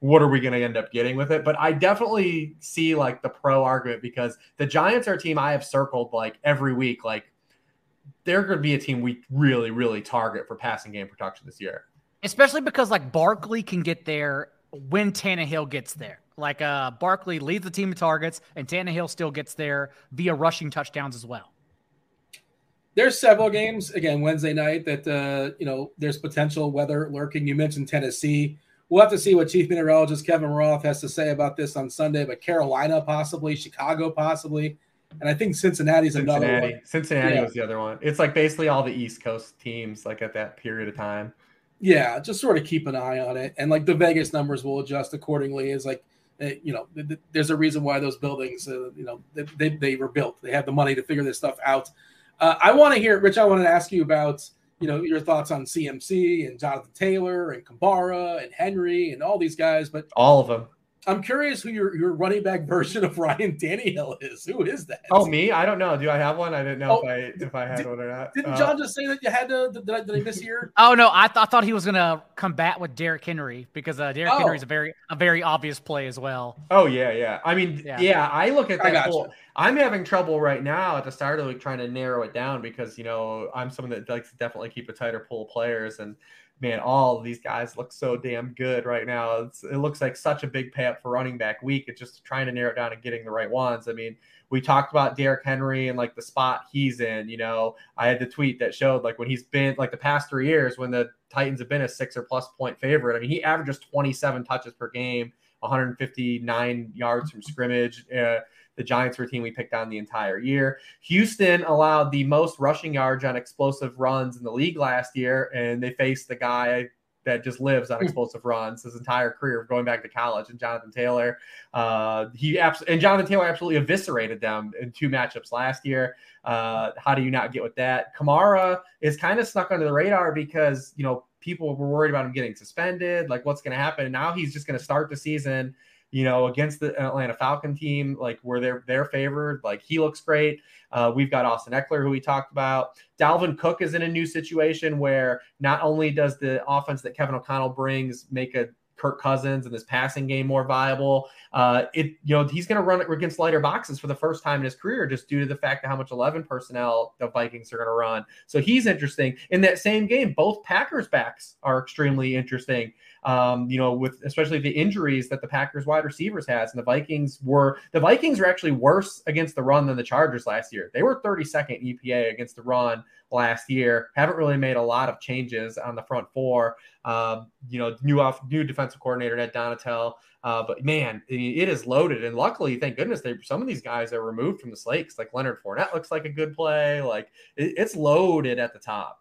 S3: what are we going to end up getting with it? But I definitely see like the pro argument because the Giants are a team I have circled like every week. Like they're going to be a team we really, really target for passing game production this year
S2: especially because like Barkley can get there when Tannehill gets there. Like uh, Barkley leads the team in targets, and Tannehill still gets there via rushing touchdowns as well.
S1: There's several games again Wednesday night that uh, you know there's potential weather lurking. You mentioned Tennessee. We'll have to see what Chief Meteorologist Kevin Roth has to say about this on Sunday. But Carolina possibly, Chicago possibly, and I think Cincinnati's
S3: Cincinnati.
S1: another one.
S3: Cincinnati yeah. was the other one. It's like basically all the East Coast teams like at that period of time
S1: yeah, just sort of keep an eye on it, and like the Vegas numbers will adjust accordingly. Is like, eh, you know, there's a reason why those buildings, uh, you know, they, they were built. They have the money to figure this stuff out. Uh, I want to hear, Rich. I want to ask you about, you know, your thoughts on CMC and Jonathan Taylor and Kamara and Henry and all these guys, but
S3: all of them.
S1: I'm curious who your, your running back version of Ryan Tannehill is. Who is that?
S3: Oh, me? I don't know. Do I have one? I didn't know oh, if I if I had
S1: did,
S3: one or not.
S1: Didn't uh, John just say that you had to? Did I, did I miss here?
S2: Oh no, I, th- I thought he was gonna combat with Derrick Henry because uh, Derrick oh. Henry is a very a very obvious play as well.
S3: Oh yeah, yeah. I mean, yeah, yeah I look at that. Whole, I'm having trouble right now at the start of the week trying to narrow it down because you know I'm someone that likes to definitely keep a tighter pool of players and man, all these guys look so damn good right now. It's, it looks like such a big pay up for running back week. It's just trying to narrow it down and getting the right ones. I mean, we talked about Derrick Henry and like the spot he's in. You know, I had the tweet that showed like when he's been like the past three years when the Titans have been a six or plus point favorite. I mean, he averages 27 touches per game, 159 yards from scrimmage. Uh, the Giants were a team we picked on the entire year. Houston allowed the most rushing yards on explosive runs in the league last year, and they faced the guy that just lives on hmm. explosive runs his entire career going back to college. And Jonathan Taylor, uh, he abs- and Jonathan Taylor absolutely eviscerated them in two matchups last year. Uh, how do you not get with that? Kamara is kind of snuck under the radar because you know people were worried about him getting suspended. Like what's going to happen? And now he's just going to start the season you know, against the Atlanta Falcon team, like where they're they're favored. Like he looks great. Uh, we've got Austin Ekeler, who we talked about. Dalvin Cook is in a new situation where not only does the offense that Kevin O'Connell brings make a Kirk Cousins and this passing game more viable. Uh, it you know he's going to run against lighter boxes for the first time in his career, just due to the fact of how much 11 personnel the Vikings are going to run. So he's interesting. In that same game, both Packers backs are extremely interesting. Um, you know, with especially the injuries that the Packers wide receivers has, and the Vikings were the Vikings were actually worse against the run than the Chargers last year. They were 32nd EPA against the run last year. Haven't really made a lot of changes on the front four. Um, you know, new off new defensive coordinator Ed Donatell. Uh, but man, it is loaded, and luckily, thank goodness, they some of these guys are removed from the slate. Like Leonard Fournette looks like a good play. Like it, it's loaded at the top.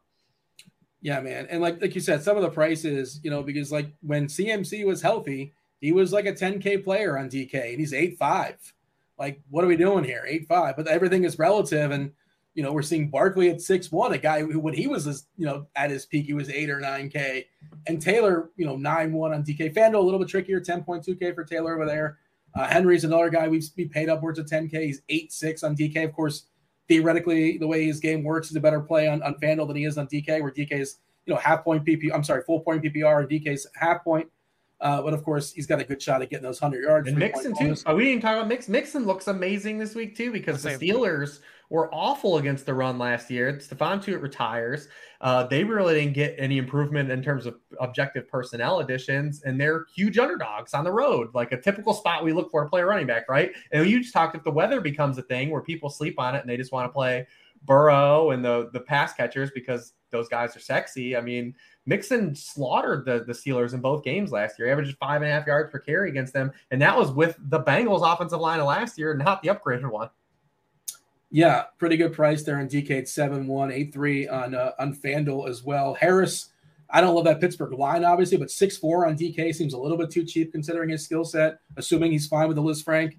S1: Yeah, man. And like like you said, some of the prices, you know, because like when CMC was healthy, he was like a 10K player on DK and he's 8-5. Like, what are we doing here? 8-5. But everything is relative. And you know, we're seeing Barkley at 6-1, a guy who when he was you know, at his peak, he was 8 or 9K. And Taylor, you know, 9-1 on DK. FanDuel a little bit trickier, 10.2K for Taylor over there. Uh, Henry's another guy we've we paid upwards of 10K. He's 8-6 on DK. Of course, theoretically, the way his game works is a better play on, on FanDuel than he is on DK, where DK is, you know, half point PP. I'm sorry, full point PPR, and DK's half point. Uh, but of course, he's got a good shot at getting those hundred yards.
S3: And Mixon too. Oh, we didn't talk about Mixon. Mixon looks amazing this week too because the Steelers were awful against the run last year. Stephon Tuitt retires. Uh, they really didn't get any improvement in terms of objective personnel additions, and they're huge underdogs on the road, like a typical spot we look for to play a running back, right? And you just talked if the weather becomes a thing where people sleep on it and they just want to play Burrow and the the pass catchers because those guys are sexy. I mean, Mixon slaughtered the, the Steelers in both games last year. Averaged five and a half yards per carry against them, and that was with the Bengals offensive line of last year, not the upgraded one.
S1: Yeah, pretty good price there in DK at seven one eight three on uh, on FanDuel as well. Harris, I don't love that Pittsburgh line obviously, but six four on DK seems a little bit too cheap considering his skill set. Assuming he's fine with the Lisfranc.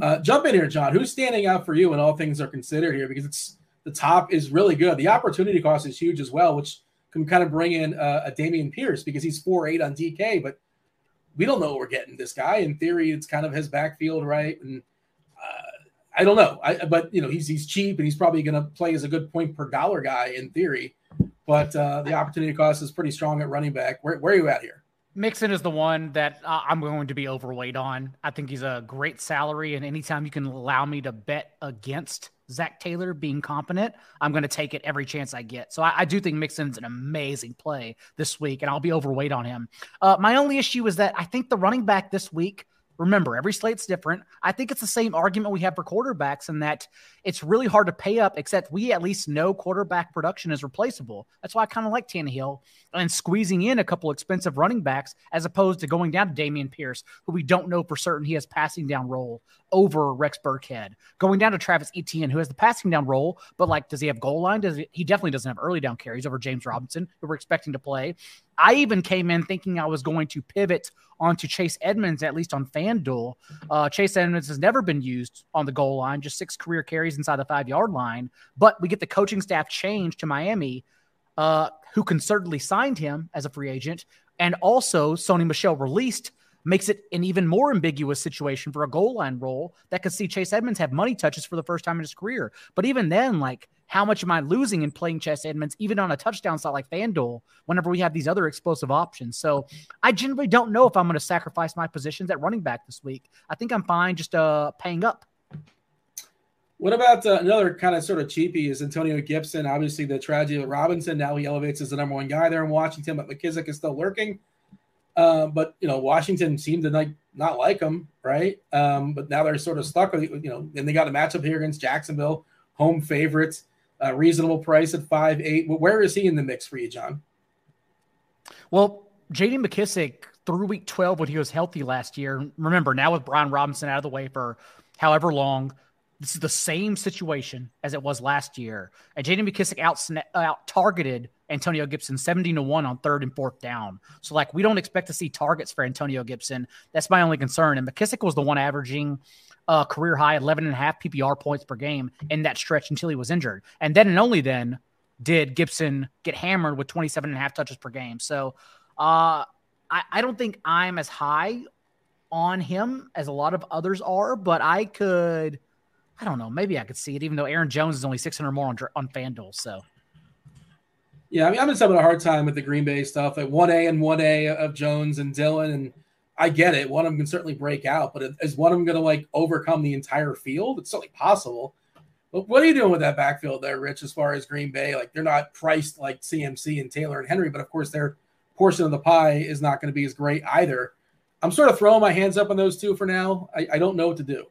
S1: Uh, jump in here, John. Who's standing out for you when all things are considered here? Because it's the top is really good. The opportunity cost is huge as well, which can kind of bring in uh, a Dameon Pierce because he's four eight on DK, but we don't know what we're getting. This guy, in theory, it's kind of his backfield, right? And I don't know, I, but you know, he's he's cheap and he's probably going to play as a good point per dollar guy in theory. But uh, the opportunity cost is pretty strong at running back. Where, where are you at here?
S2: Mixon is the one that I'm going to be overweight on. I think he's a great salary, and anytime you can allow me to bet against Zach Taylor being competent, I'm going to take it every chance I get. So I, I, do think Mixon's an amazing play this week, and I'll be overweight on him. Uh, my only issue is that I think the running back this week Remember, every slate's different. I think it's the same argument we have for quarterbacks in that it's really hard to pay up, except we at least know quarterback production is replaceable. That's why I kind of like Tannehill and squeezing in a couple expensive running backs as opposed to going down to Dameon Pierce, who we don't know for certain he has passing down role over Rex Burkhead. Going down to Travis Etienne, who has the passing down role, but like, does he have goal line? Does he, he definitely doesn't have early down carries over James Robinson, who we're expecting to play. I even came in thinking I was going to pivot onto Chase Edmonds, at least on FanDuel. Uh, Chase Edmonds has never been used on the goal line, just six career carries inside the five yard line. But we get the coaching staff change to Miami, uh, who can certainly signed him as a free agent. And also, Sony Michel released makes it an even more ambiguous situation for a goal line role that could see Chase Edmonds have money touches for the first time in his career. But even then, like, how much am I losing in playing Chase Edmonds, even on a touchdown slot like FanDuel, whenever we have these other explosive options? So I generally don't know if I'm going to sacrifice my positions at running back this week. I think I'm fine just uh, paying up.
S1: What about uh, another kind of sort of cheapie is Antonio Gibson? Obviously, the tragedy of Robinson. Now he elevates as the number one guy there in Washington, but McKissic is still lurking. Uh, but you know, Washington seemed to like not like him, right? Um, but now they're sort of stuck you know, and they got a matchup here against Jacksonville, home favorites, uh, reasonable price at five eight. Where is he in the mix for you, John?
S2: Well, J.D. McKissic through week twelve when he was healthy last year. Remember now with Brian Robinson out of the way for however long. This is the same situation as it was last year. And J.D. McKissic out targeted Antonio Gibson 17 to 1 on third and fourth down. So, like, we don't expect to see targets for Antonio Gibson. That's my only concern. And McKissic was the one averaging a career high 11 and a half PPR points per game in that stretch until he was injured. And then and only then did Gibson get hammered with 27 and a half touches per game. So, uh, I, I don't think I'm as high on him as a lot of others are, but I could I don't know. Maybe I could see it, even though Aaron Jones is only 600 more on, on FanDuel. So,
S1: yeah, I mean, I'm having a hard time with the Green Bay stuff. at 1A and 1A of Jones and Dillon. And I get it. One of them can certainly break out, but is one of them going to like overcome the entire field? It's certainly possible. But what are you doing with that backfield there, Rich, as far as Green Bay? Like they're not priced like CMC and Taylor and Henry, but of course their portion of the pie is not going to be as great either. I'm sort of throwing my hands up on those two for now. I, I don't know what to do.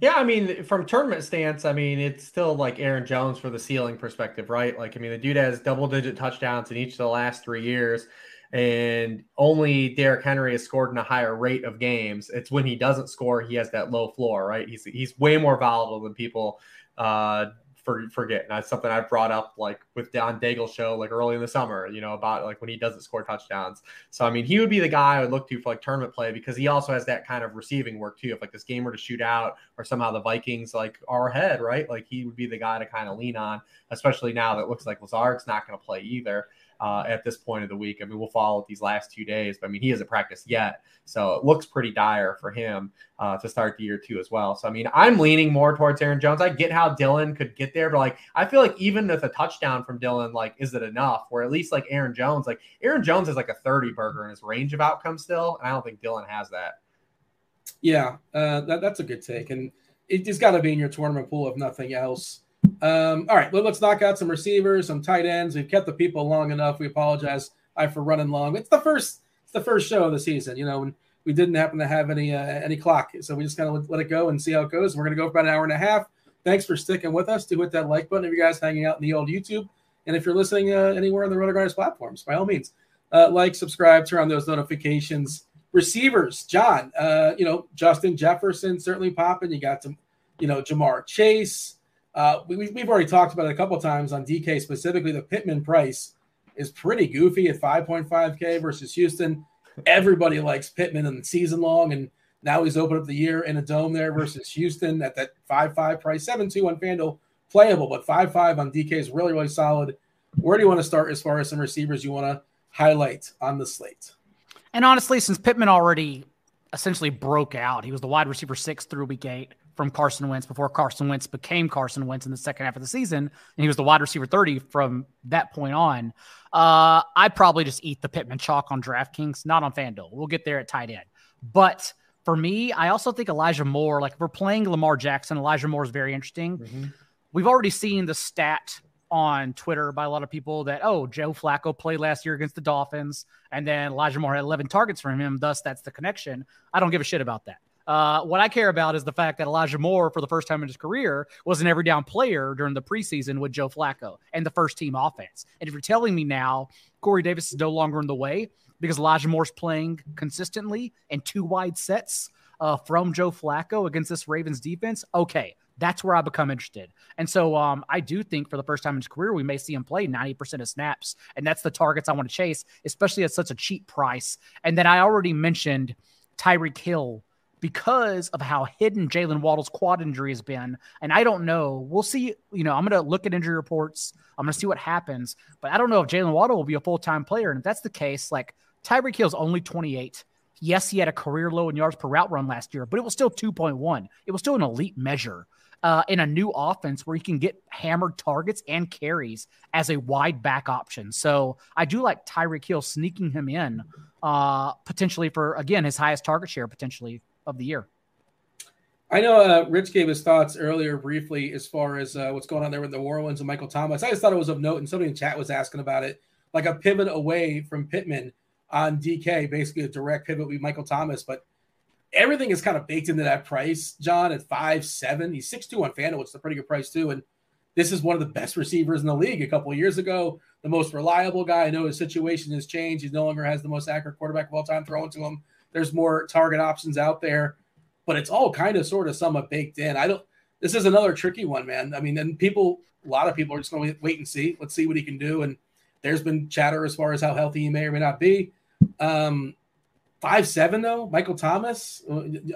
S3: Yeah, I mean, from tournament stance, I mean, it's still like Aaron Jones for the ceiling perspective, right? Like, I mean, the dude has double digit touchdowns in each of the last three years, and only Derrick Henry has scored in a higher rate of games. It's when he doesn't score, he has that low floor, right? He's he's way more volatile than people uh, for, forget. And that's something I brought up like with Don Daigle show like early in the summer, you know, about like when he doesn't score touchdowns. So I mean, he would be the guy I would look to for like tournament play because he also has that kind of receiving work too. If like this game were to shoot out or somehow the Vikings like are ahead, right? Like he would be the guy to kind of lean on, especially now that looks like Lazard's not going to play either uh, at this point of the week. I mean, we'll follow these last two days, but I mean, he hasn't practiced yet. So it looks pretty dire for him uh, to start the year too as well. So, I mean, I'm leaning more towards Aaron Jones. I get how Dillon could get there, but like, I feel like even with a touchdown from Dillon, like, is it enough? Where at least like Aaron Jones, like Aaron Jones is like a 30 burger in his range of outcomes still. And I don't think Dillon has that.
S1: Yeah, uh, that, that's a good take. And it, has got to be in your tournament pool, if nothing else. Um, all right, well, let's knock out some receivers, some tight ends. We've kept the people long enough. We apologize I for running long. It's the first it's the first show of the season, you know, and we didn't happen to have any uh, any clock, so we just kind of let, it go and see how it goes. We're to go for about an hour and a half. Thanks for sticking with us. Do hit that like button if you guys hanging out in the old YouTube. And if you're listening uh, anywhere on the RotoGrinders platforms, by all means, uh, like, subscribe, turn on those notifications. Receivers, John, uh, you know, Justin Jefferson certainly popping. You got some, you know, Ja'Marr Chase. Uh, we, we've already talked about it a couple times on DK specifically. The Pittman price is pretty goofy at 5.5K versus Houston. Everybody likes Pittman in the season long, and now he's opened up the year in a dome there versus Houston at that 5-5 price, 7-2 on FanDuel, playable, but 5-5 on DK is really, really solid. Where do you want to start as far as some receivers you want to highlight on the slate?
S2: And honestly, since Pittman already essentially broke out, he was the wide receiver six through week eight from Carson Wentz before Carson Wentz became Carson Wentz in the second half of the season, and he was the wide receiver 30 from that point on. Uh, I'd probably just eat the Pittman chalk on DraftKings, not on FanDuel. We'll get there at tight end. But for me, I also think Elijah Moore, like if we're playing Lamar Jackson, Elijah Moore is very interesting. Mm-hmm. We've already seen the stat on Twitter by a lot of people that, oh, Joe Flacco played last year against the Dolphins, and then Elijah Moore had 11 targets from him. Thus, that's the connection. I don't give a shit about that. Uh, what I care about is the fact that Elijah Moore, for the first time in his career, was an every down player during the preseason with Joe Flacco and the first team offense. And if you're telling me now Corey Davis is no longer in the way because Elijah Moore's playing consistently in two wide sets uh, from Joe Flacco against this Ravens defense, okay, that's where I become interested. And so um, I do think for the first time in his career, we may see him play 90% of snaps. And that's the targets I want to chase, especially at such a cheap price. And then I already mentioned Tyreek Hill because of how hidden Jaylen Waddle's quad injury has been. And I don't know. We'll see. You know, I'm going to look at injury reports. I'm going to see what happens. But I don't know if Jaylen Waddle will be a full time player. And if that's the case, like Tyreek Hill's only 28. Yes, he had a career low in yards per route run last year, but it was still 2.1. It was still an elite measure uh, in a new offense where he can get hammered targets and carries as a wide back option. So I do like Tyreek Hill sneaking him in uh, potentially for, again, his highest target share potentially of the year.
S1: I know uh, Rich gave his thoughts earlier briefly as far as uh, what's going on there with the Orleans and Michael Thomas. I just thought it was of note, and somebody in chat was asking about it, like a pivot away from Pittman on DK, basically a direct pivot with Michael Thomas. But everything is kind of baked into that price, John, at five seven. He's six two on FanDuel, which is a pretty good price too. And this is one of the best receivers in the league. A couple years ago, the most reliable guy. I know his situation has changed. He no longer has the most accurate quarterback of all time throwing to him there's more target options out there, but it's all kind of sort of somewhat baked in. I don't. This is another tricky one, man. I mean, and people, a lot of people are just going to wait and see. Let's see what he can do. And there's been chatter as far as how healthy he may or may not be. Um, five seven though, Michael Thomas.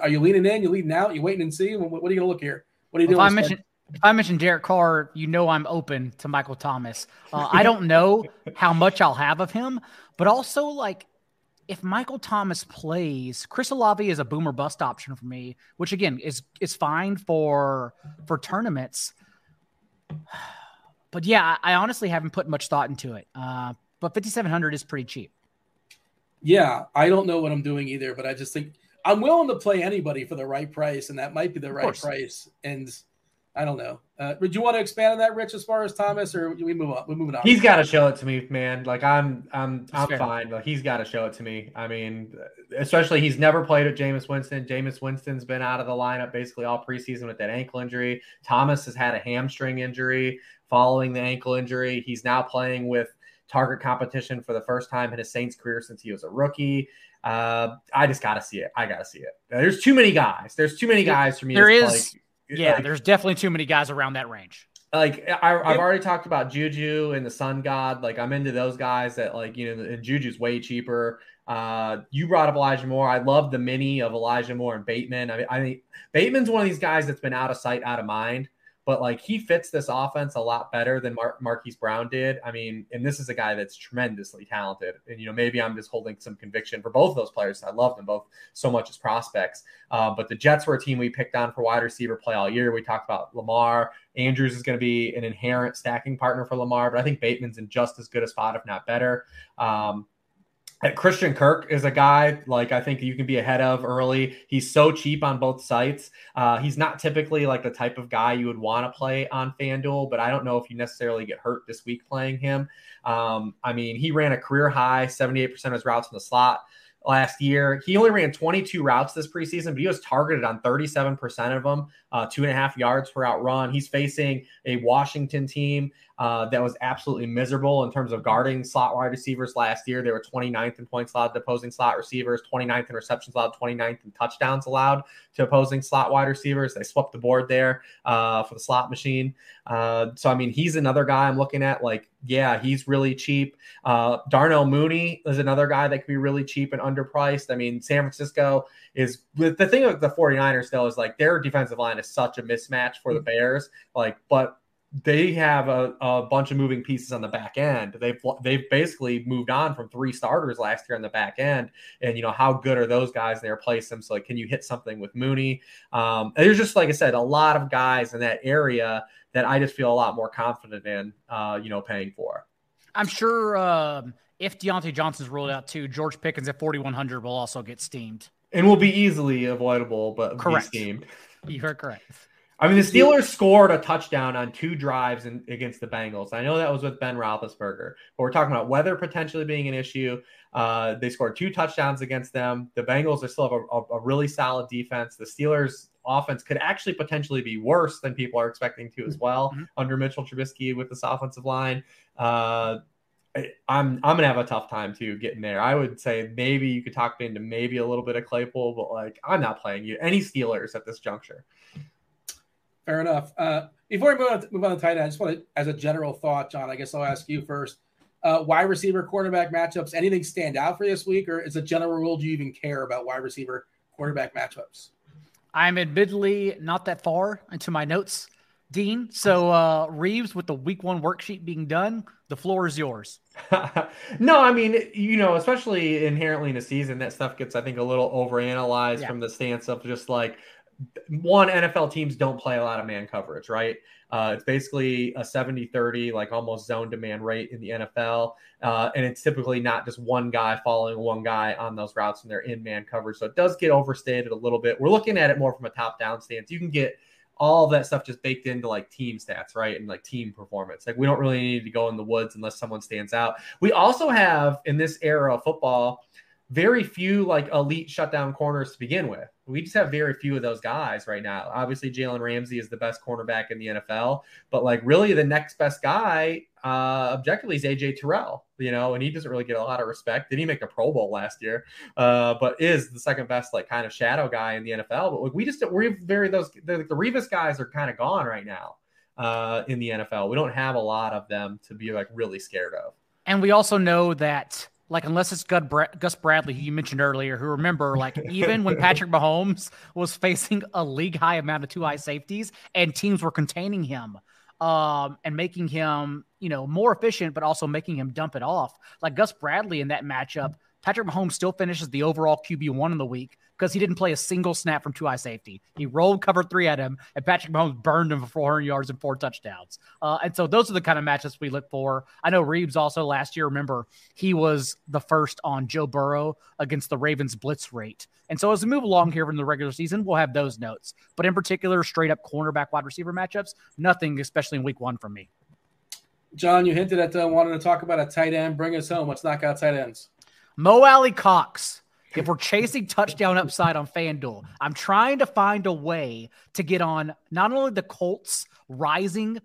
S1: Are you leaning in? You leaning out? You waiting and see? What, are you gonna look here? What are you doing?
S2: If I mention if I mention Derek Carr, you know I'm open to Michael Thomas. Uh, I don't know how much I'll have of him, but also like if Michael Thomas plays, Chris Olave is a boomer bust option for me, which again is is fine for for tournaments. But yeah, I honestly haven't put much thought into it. Uh, but 5700 is pretty cheap.
S1: Yeah, I don't know what I'm doing either, but I just think I'm willing to play anybody for the right price, and that might be the right price. And I don't know. Uh, would you want to expand on that, Rich, as far as Thomas, or we move on? We're moving on.
S3: He's got to show it to me, man. Like I'm, I'm, I'm fine. Like he's got to show it to me. I mean, especially he's never played with Jameis Winston. Jameis Winston's been out of the lineup basically all preseason with that ankle injury. Thomas has had a hamstring injury following the ankle injury. He's now playing with target competition for the first time in his Saints career since he was a rookie. Uh, I just got to see it. I got to see it. There's too many guys. There's too many guys for me.
S2: There is. Like, yeah, like, there's definitely too many guys around that range.
S3: Like I, have already talked about Juju and the Sun God. Like I'm into those guys that like you know, and Juju's way cheaper. Uh, you brought up Elijah Moore. I love the mini of Elijah Moore and Bateman. I mean, I mean, Bateman's one of these guys that's been out of sight, out of mind but like he fits this offense a lot better than Mar- Marquise Brown did. I mean, and this is a guy that's tremendously talented. And, you know, maybe I'm just holding some conviction for both of those players. I love them both so much as prospects. Uh, but the Jets were a team we picked on for wide receiver play all year. We talked about Lamar. Andrews is going to be an inherent stacking partner for Lamar, but I think Bateman's in just as good a spot, if not better. Um, Christian Kirk is a guy like I think you can be ahead of early. He's so cheap on both sites. Uh, he's not typically like the type of guy you would want to play on FanDuel, but I don't know if you necessarily get hurt this week playing him. Um, I mean, he ran a career high 78% of his routes in the slot last year. He only ran 22 routes this preseason, but he was targeted on 37% of them, uh, two and a half yards per out run. He's facing a Washington team uh, that was absolutely miserable in terms of guarding slot wide receivers last year. They were 29th in points allowed to opposing slot receivers, 29th in receptions allowed, 29th in touchdowns allowed to opposing slot wide receivers. They swept the board there uh, for the slot machine. Uh, so, I mean, he's another guy I'm looking at. Like, yeah, he's really cheap. Uh, Darnell Mooney is another guy that could be really cheap and underpriced. I mean, San Francisco is the thing with the 49ers, though, is like their defensive line is such a mismatch for the mm. Bears. Like, but they have a, a, bunch of moving pieces on the back end. They've they've basically moved on from three starters last year on the back end, and you know how good are those guys? And they replace them. So like, can you hit something with Mooney? Um, there's just like I said, a lot of guys in that area that I just feel a lot more confident in. Uh, you know, paying for.
S2: I'm sure um, if Diontae Johnson's ruled out too, George Pickens at 4100 will also get steamed
S3: and will be easily avoidable, but correct. be steamed.
S2: You are correct.
S3: I mean, the Steelers scored a touchdown on two drives in, against the Bengals. I know that was with Ben Roethlisberger, but we're talking about weather potentially being an issue. Uh, they scored two touchdowns against them. The Bengals are still have a, a, really solid defense. The Steelers' offense could actually potentially be worse than people are expecting to as well mm-hmm. under Mitchell Trubisky with this offensive line. Uh, I'm I'm gonna have a tough time too getting there. I would say maybe you could talk me into maybe a little bit of Claypool, but like I'm not playing you any Steelers at this juncture.
S1: Fair enough. Uh, before we move on, to, move on to tight end, I just want to, as a general thought, John, I guess I'll ask you first. Uh, wide receiver, quarterback matchups, anything stand out for this week, or is a general rule do you even care about wide receiver, quarterback matchups?
S2: I'm admittedly not that far into my notes, Dean. So uh, Reeves, with the week one worksheet being done, the floor is yours.
S3: no, I mean, you know, especially inherently in a season, that stuff gets, I think, a little overanalyzed yeah. from the stance of just like one NFL teams don't play a lot of man coverage, right? Uh, it's basically a 70 30, like almost zone demand rate in the NFL. Uh, and it's typically not just one guy following one guy on those routes when they're in man coverage. So it does get overstated a little bit. We're looking at it more from a top down stance. You can get all that stuff just baked into like team stats, right? And like team performance. Like we don't really need to go in the woods unless someone stands out. We also have in this era of football, very few like elite shutdown corners to begin with. We just have very few of those guys right now. Obviously, Jalen Ramsey is the best cornerback in the NFL, but like really the next best guy, uh, objectively, is AJ Terrell. You know, and he doesn't really get a lot of respect. Did he make a Pro Bowl last year? Uh, but is the second best like kind of shadow guy in the NFL. But like, we just we're very those the, the Revis guys are kind of gone right now uh, in the NFL. We don't have a lot of them to be like really scared of.
S2: And we also know that like unless it's Gus Bradley, who you mentioned earlier, who remember, like even when Patrick Mahomes was facing a league high amount of two high safeties and teams were containing him um, and making him, you know, more efficient, but also making him dump it off. Like Gus Bradley in that matchup, Patrick Mahomes still finishes the overall QB one in the week, because he didn't play a single snap from two high safety. He rolled cover three at him, and Patrick Mahomes burned him for 400 yards and four touchdowns. Uh, and so those are the kind of matchups we look for. I know Reeves also last year, remember, he was the first on Joe Burrow against the Ravens blitz rate. And so as we move along here in the regular season, we'll have those notes. But in particular, straight up cornerback wide receiver matchups, nothing, especially in week one from me.
S1: John, you hinted at uh, wanting to talk about a tight end. Bring us home. Let's knock out tight ends.
S2: Mo Alie-Cox if we're chasing touchdown upside on FanDuel, I'm trying to find a way to get on not only the Colts rising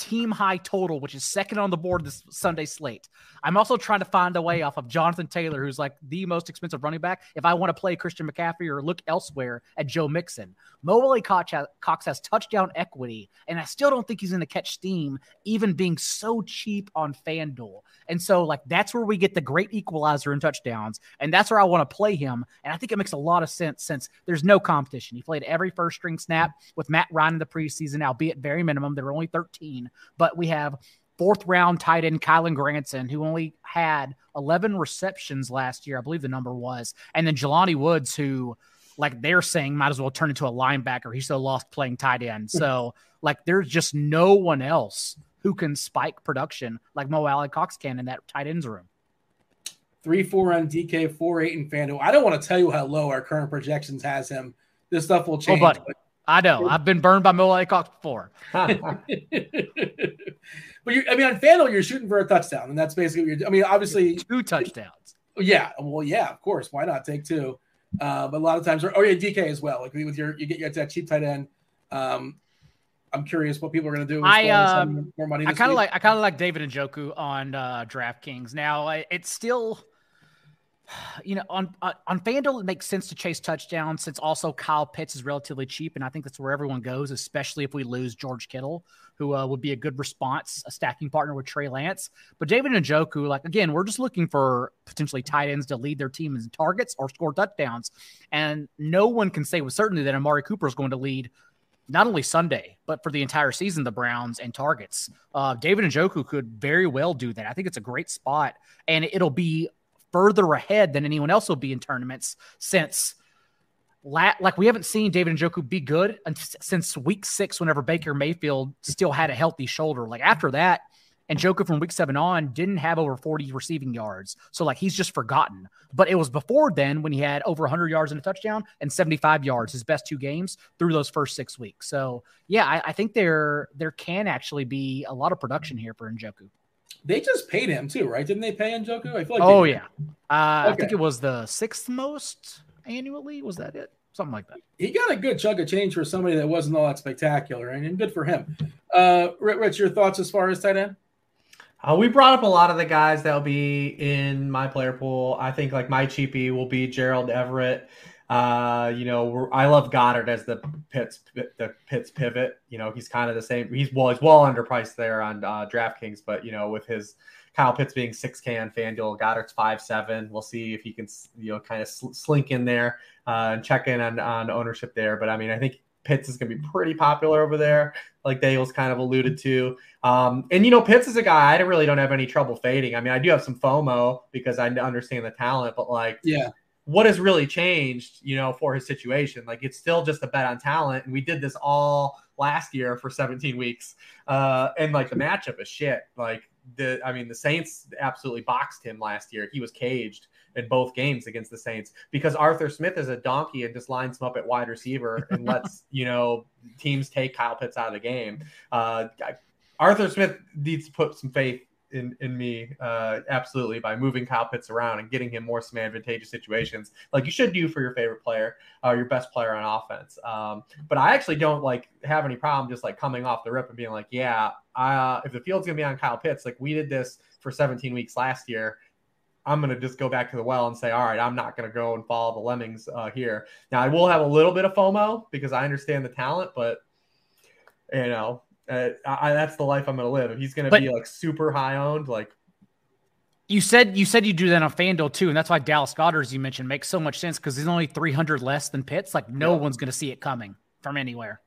S2: team high total, which is second on the board this Sunday slate. I'm also trying to find a way off of Jonathan Taylor, who's like the most expensive running back, if I want to play Christian McCaffrey or look elsewhere at Joe Mixon. Mo has, Cox has touchdown equity, and I still don't think he's going to catch steam, even being so cheap on FanDuel. And so, like, that's where we get the great equalizer in touchdowns. And that's where I want to play him. And I think it makes a lot of sense since there's no competition. He played every first string snap with Matt Ryan in the preseason, albeit very minimum. There were only 13. But we have fourth round tight end Kylen Granson, who only had 11 receptions last year. I believe the number was. And then Jelani Woods, who like they're saying might as well turn into a linebacker. He's so lost playing tight end. So like there's just no one else who can spike production like Mo Alie-Cox can in that tight ends room.
S1: Three four on DK, four eight in FanDuel. I don't want to tell you how low our current projections has him. This stuff will oh, change. Oh,
S2: I know. I've been burned by Mo Alie-Cox before. but
S1: you I mean, on FanDuel, you're shooting for a touchdown, and that's basically what you're. I mean, obviously
S2: two touchdowns.
S1: Yeah, well, yeah, of course. Why not take two? Uh, but a lot of times, or, oh yeah, DK as well. Like with your, you get, you get that cheap tight end. Um, I'm curious what people are going to do.
S2: I um, more money. I kind of like I kind of like David Njoku on uh, DraftKings. Now it's still, you know, on on FanDuel it makes sense to chase touchdowns since also Kyle Pitts is relatively cheap, and I think that's where everyone goes, especially if we lose George Kittle, who uh, would be a good response, a stacking partner with Trey Lance. But David and Njoku, like again, we're just looking for potentially tight ends to lead their team in targets or score touchdowns, and no one can say with certainty that Amari Cooper is going to lead not only Sunday, but for the entire season, the Browns and targets. Uh, David Njoku could very well do that. I think it's a great spot, and it'll be further ahead than anyone else will be in tournaments since. like we haven't seen David Njoku be good since week six, whenever Baker Mayfield still had a healthy shoulder. Like after that, and Njoku from week seven on didn't have over 40 receiving yards. So, like, he's just forgotten. But it was before then when he had over 100 yards and a touchdown and 75 yards, his best two games through those first six weeks. So, yeah, I, I think there there can actually be a lot of production here for Njoku.
S1: They just paid him too, right? Didn't they pay Njoku? I feel like.
S2: Oh yeah, uh, okay. I think it was the sixth most annually. Was that it? Something like that.
S1: He got a good chunk of change for somebody that wasn't all that spectacular, and good for him. Uh, Rich, your thoughts as far as tight end?
S3: Uh, we brought up a lot of the guys that will be in my player pool. I think like my cheapie will be Gerald Everett. Uh, you know, I love Goedert as the Pitts the Pitts pivot. You know, he's kind of the same. He's well, he's well underpriced there on uh, DraftKings, but you know, with his Kyle Pitts being six K on FanDuel, Goedert's five seven. We'll see if he can you know kind of sl- slink in there uh, and check in on on ownership there. But I mean, I think Pitts is going to be pretty popular over there, like Dale's kind of alluded to. Um, and you know, Pitts is a guy I really don't have any trouble fading. I mean, I do have some FOMO because I understand the talent, but like,
S1: yeah,
S3: what has really changed, you know, for his situation? Like, it's still just a bet on talent, and we did this all last year for 17 weeks, uh, and like the matchup is shit. Like the, I mean, the Saints absolutely boxed him last year. He was caged in both games against the Saints because Arthur Smith is a donkey and just lines him up at wide receiver and lets you know teams take Kyle Pitts out of the game. Uh, Arthur Smith needs to put some faith in in me uh, absolutely by moving Kyle Pitts around and getting him more some advantageous situations like you should do for your favorite player or uh, your best player on offense. Um, but I actually don't like have any problem just like coming off the rip and being like, yeah, uh, if the field's gonna be on Kyle Pitts, like we did this for 17 weeks last year I'm going to just go back to the well and say, all right, I'm not going to go and follow the lemmings uh, here. Now, I will have a little bit of FOMO because I understand the talent, but you know, uh, I, that's the life I'm going to live. If he's going to be like super high owned, like
S2: you said, you said you do that on FanDuel too, and that's why Dallas Goedert, as you mentioned, makes so much sense because he's only 300 less than Pitts. Like no yeah. one's going to see it coming from anywhere.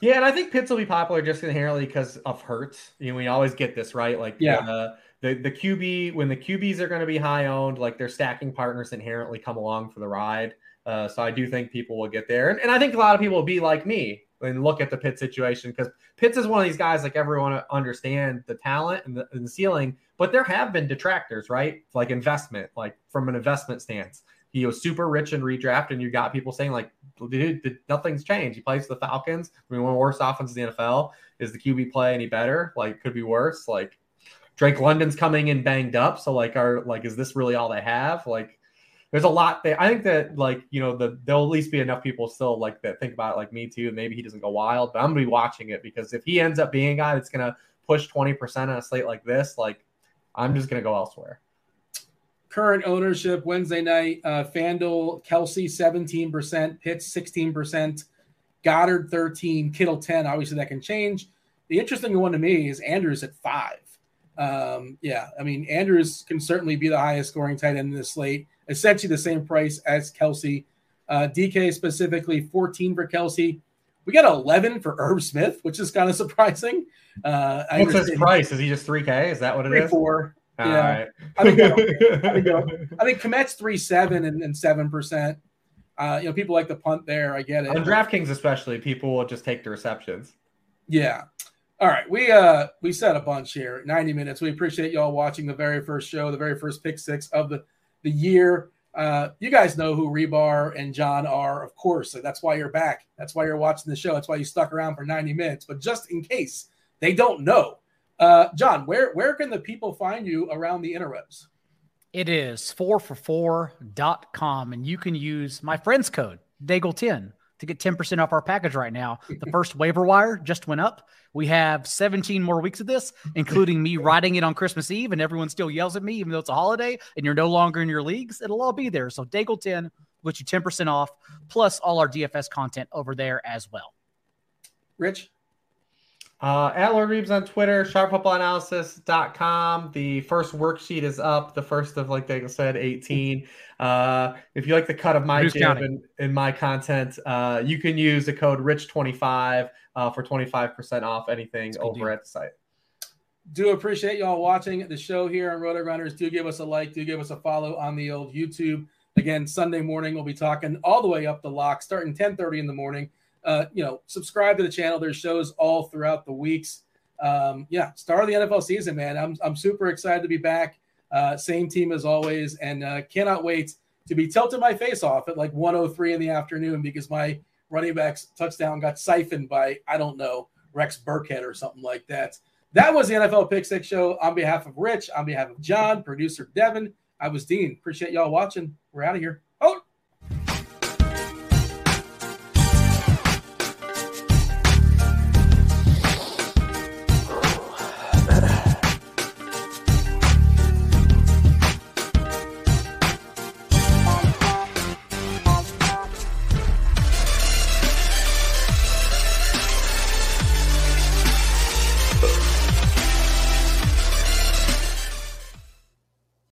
S3: Yeah, and I think Pitts will be popular just inherently because of Hurts. You know, we always get this right. Like,
S1: yeah. Uh,
S3: the the QB when the QBs are going to be high owned, like their stacking partners inherently come along for the ride. Uh, so I do think people will get there, and, and I think a lot of people will be like me and look at the Pitt situation because Pitts is one of these guys like everyone understand the talent and the, and the ceiling, but there have been detractors, right? Like investment, like from an investment stance. He was super rich in redraft, and you got people saying like, "Dude, nothing's changed." He plays the Falcons. I mean, one of the worst offenses in the NFL. Is the QB play any better? Like, could be worse. Like, Drake London's coming in banged up. So like, are like, is this really all they have? Like, there's a lot that I think that like, you know, the there'll at least be enough people still like that think about it like me too. Maybe he doesn't go wild, but I'm gonna be watching it because if he ends up being a guy that's gonna push 20% on a slate like this, like I'm just gonna go elsewhere.
S1: Current ownership Wednesday night, uh FanDuel, Kelce 17%, Pitts 16%, Goedert 13, Kittle 10. Obviously that can change. The interesting one to me is Andrews at five. Um, yeah, I mean, Andrews can certainly be the highest scoring tight end in this slate, essentially the same price as Kelce. Uh, DK specifically, 14 for Kelce. We got 11 for Irv Smith, which is kind of surprising. Uh,
S3: What's his price? Is he just 3K? Is that what it
S1: three,
S3: is?
S1: Four. All yeah. Right. I think I think, I think Kmet's three seven and seven percent. Uh, you know, people like the punt there. I get it.
S3: On DraftKings, especially, people will just take the receptions.
S1: Yeah. All right, we uh we said a bunch here, 90 minutes. We appreciate y'all watching the very first show, the very first pick six of the the year. Uh, you guys know who Hribar and John are, of course. So that's why you're back. That's why you're watching the show. That's why you stuck around for 90 minutes. But just in case they don't know, uh, John, where where can the people find you around the interwebs?
S2: It is 4for4.com, and you can use my friend's code, Daigle10, to get 10% off our package right now. The first waiver wire just went up. We have 17 more weeks of this, including me writing it on Christmas Eve, and everyone still yells at me, even though it's a holiday and you're no longer in your leagues. It'll all be there. So Daigle 10 get you 10% off, plus all our DFS content over there as well.
S1: Rich?
S3: Uh, at Lord Reeves on Twitter, sharpfootballanalysis.com. The first worksheet is up, the first of, like Daigle said, 18. Uh, if you like the cut of my Who's jib and, and, my content, uh, you can use the code RICH25 uh, for 25% off anything over deal. at the site.
S1: Do appreciate y'all watching the show here on RotoGrinders. Do give us a like, do give us a follow on the old YouTube. Again, Sunday morning we'll be talking all the way up the lock, starting 10:30 in the morning. Uh, you know, subscribe to the channel. There's shows all throughout the weeks. Um, yeah, start of the NFL season, man. I'm I'm super excited to be back. Uh, same team as always, and uh, cannot wait to be tilting my face off at like 103 in the afternoon because my running back's touchdown got siphoned by I don't know Rex Burkhead or something like that. That was the NFL Pick Six Show. On behalf of Rich, on behalf of John, producer Devin, I was Dean. Appreciate y'all watching. We're out of here.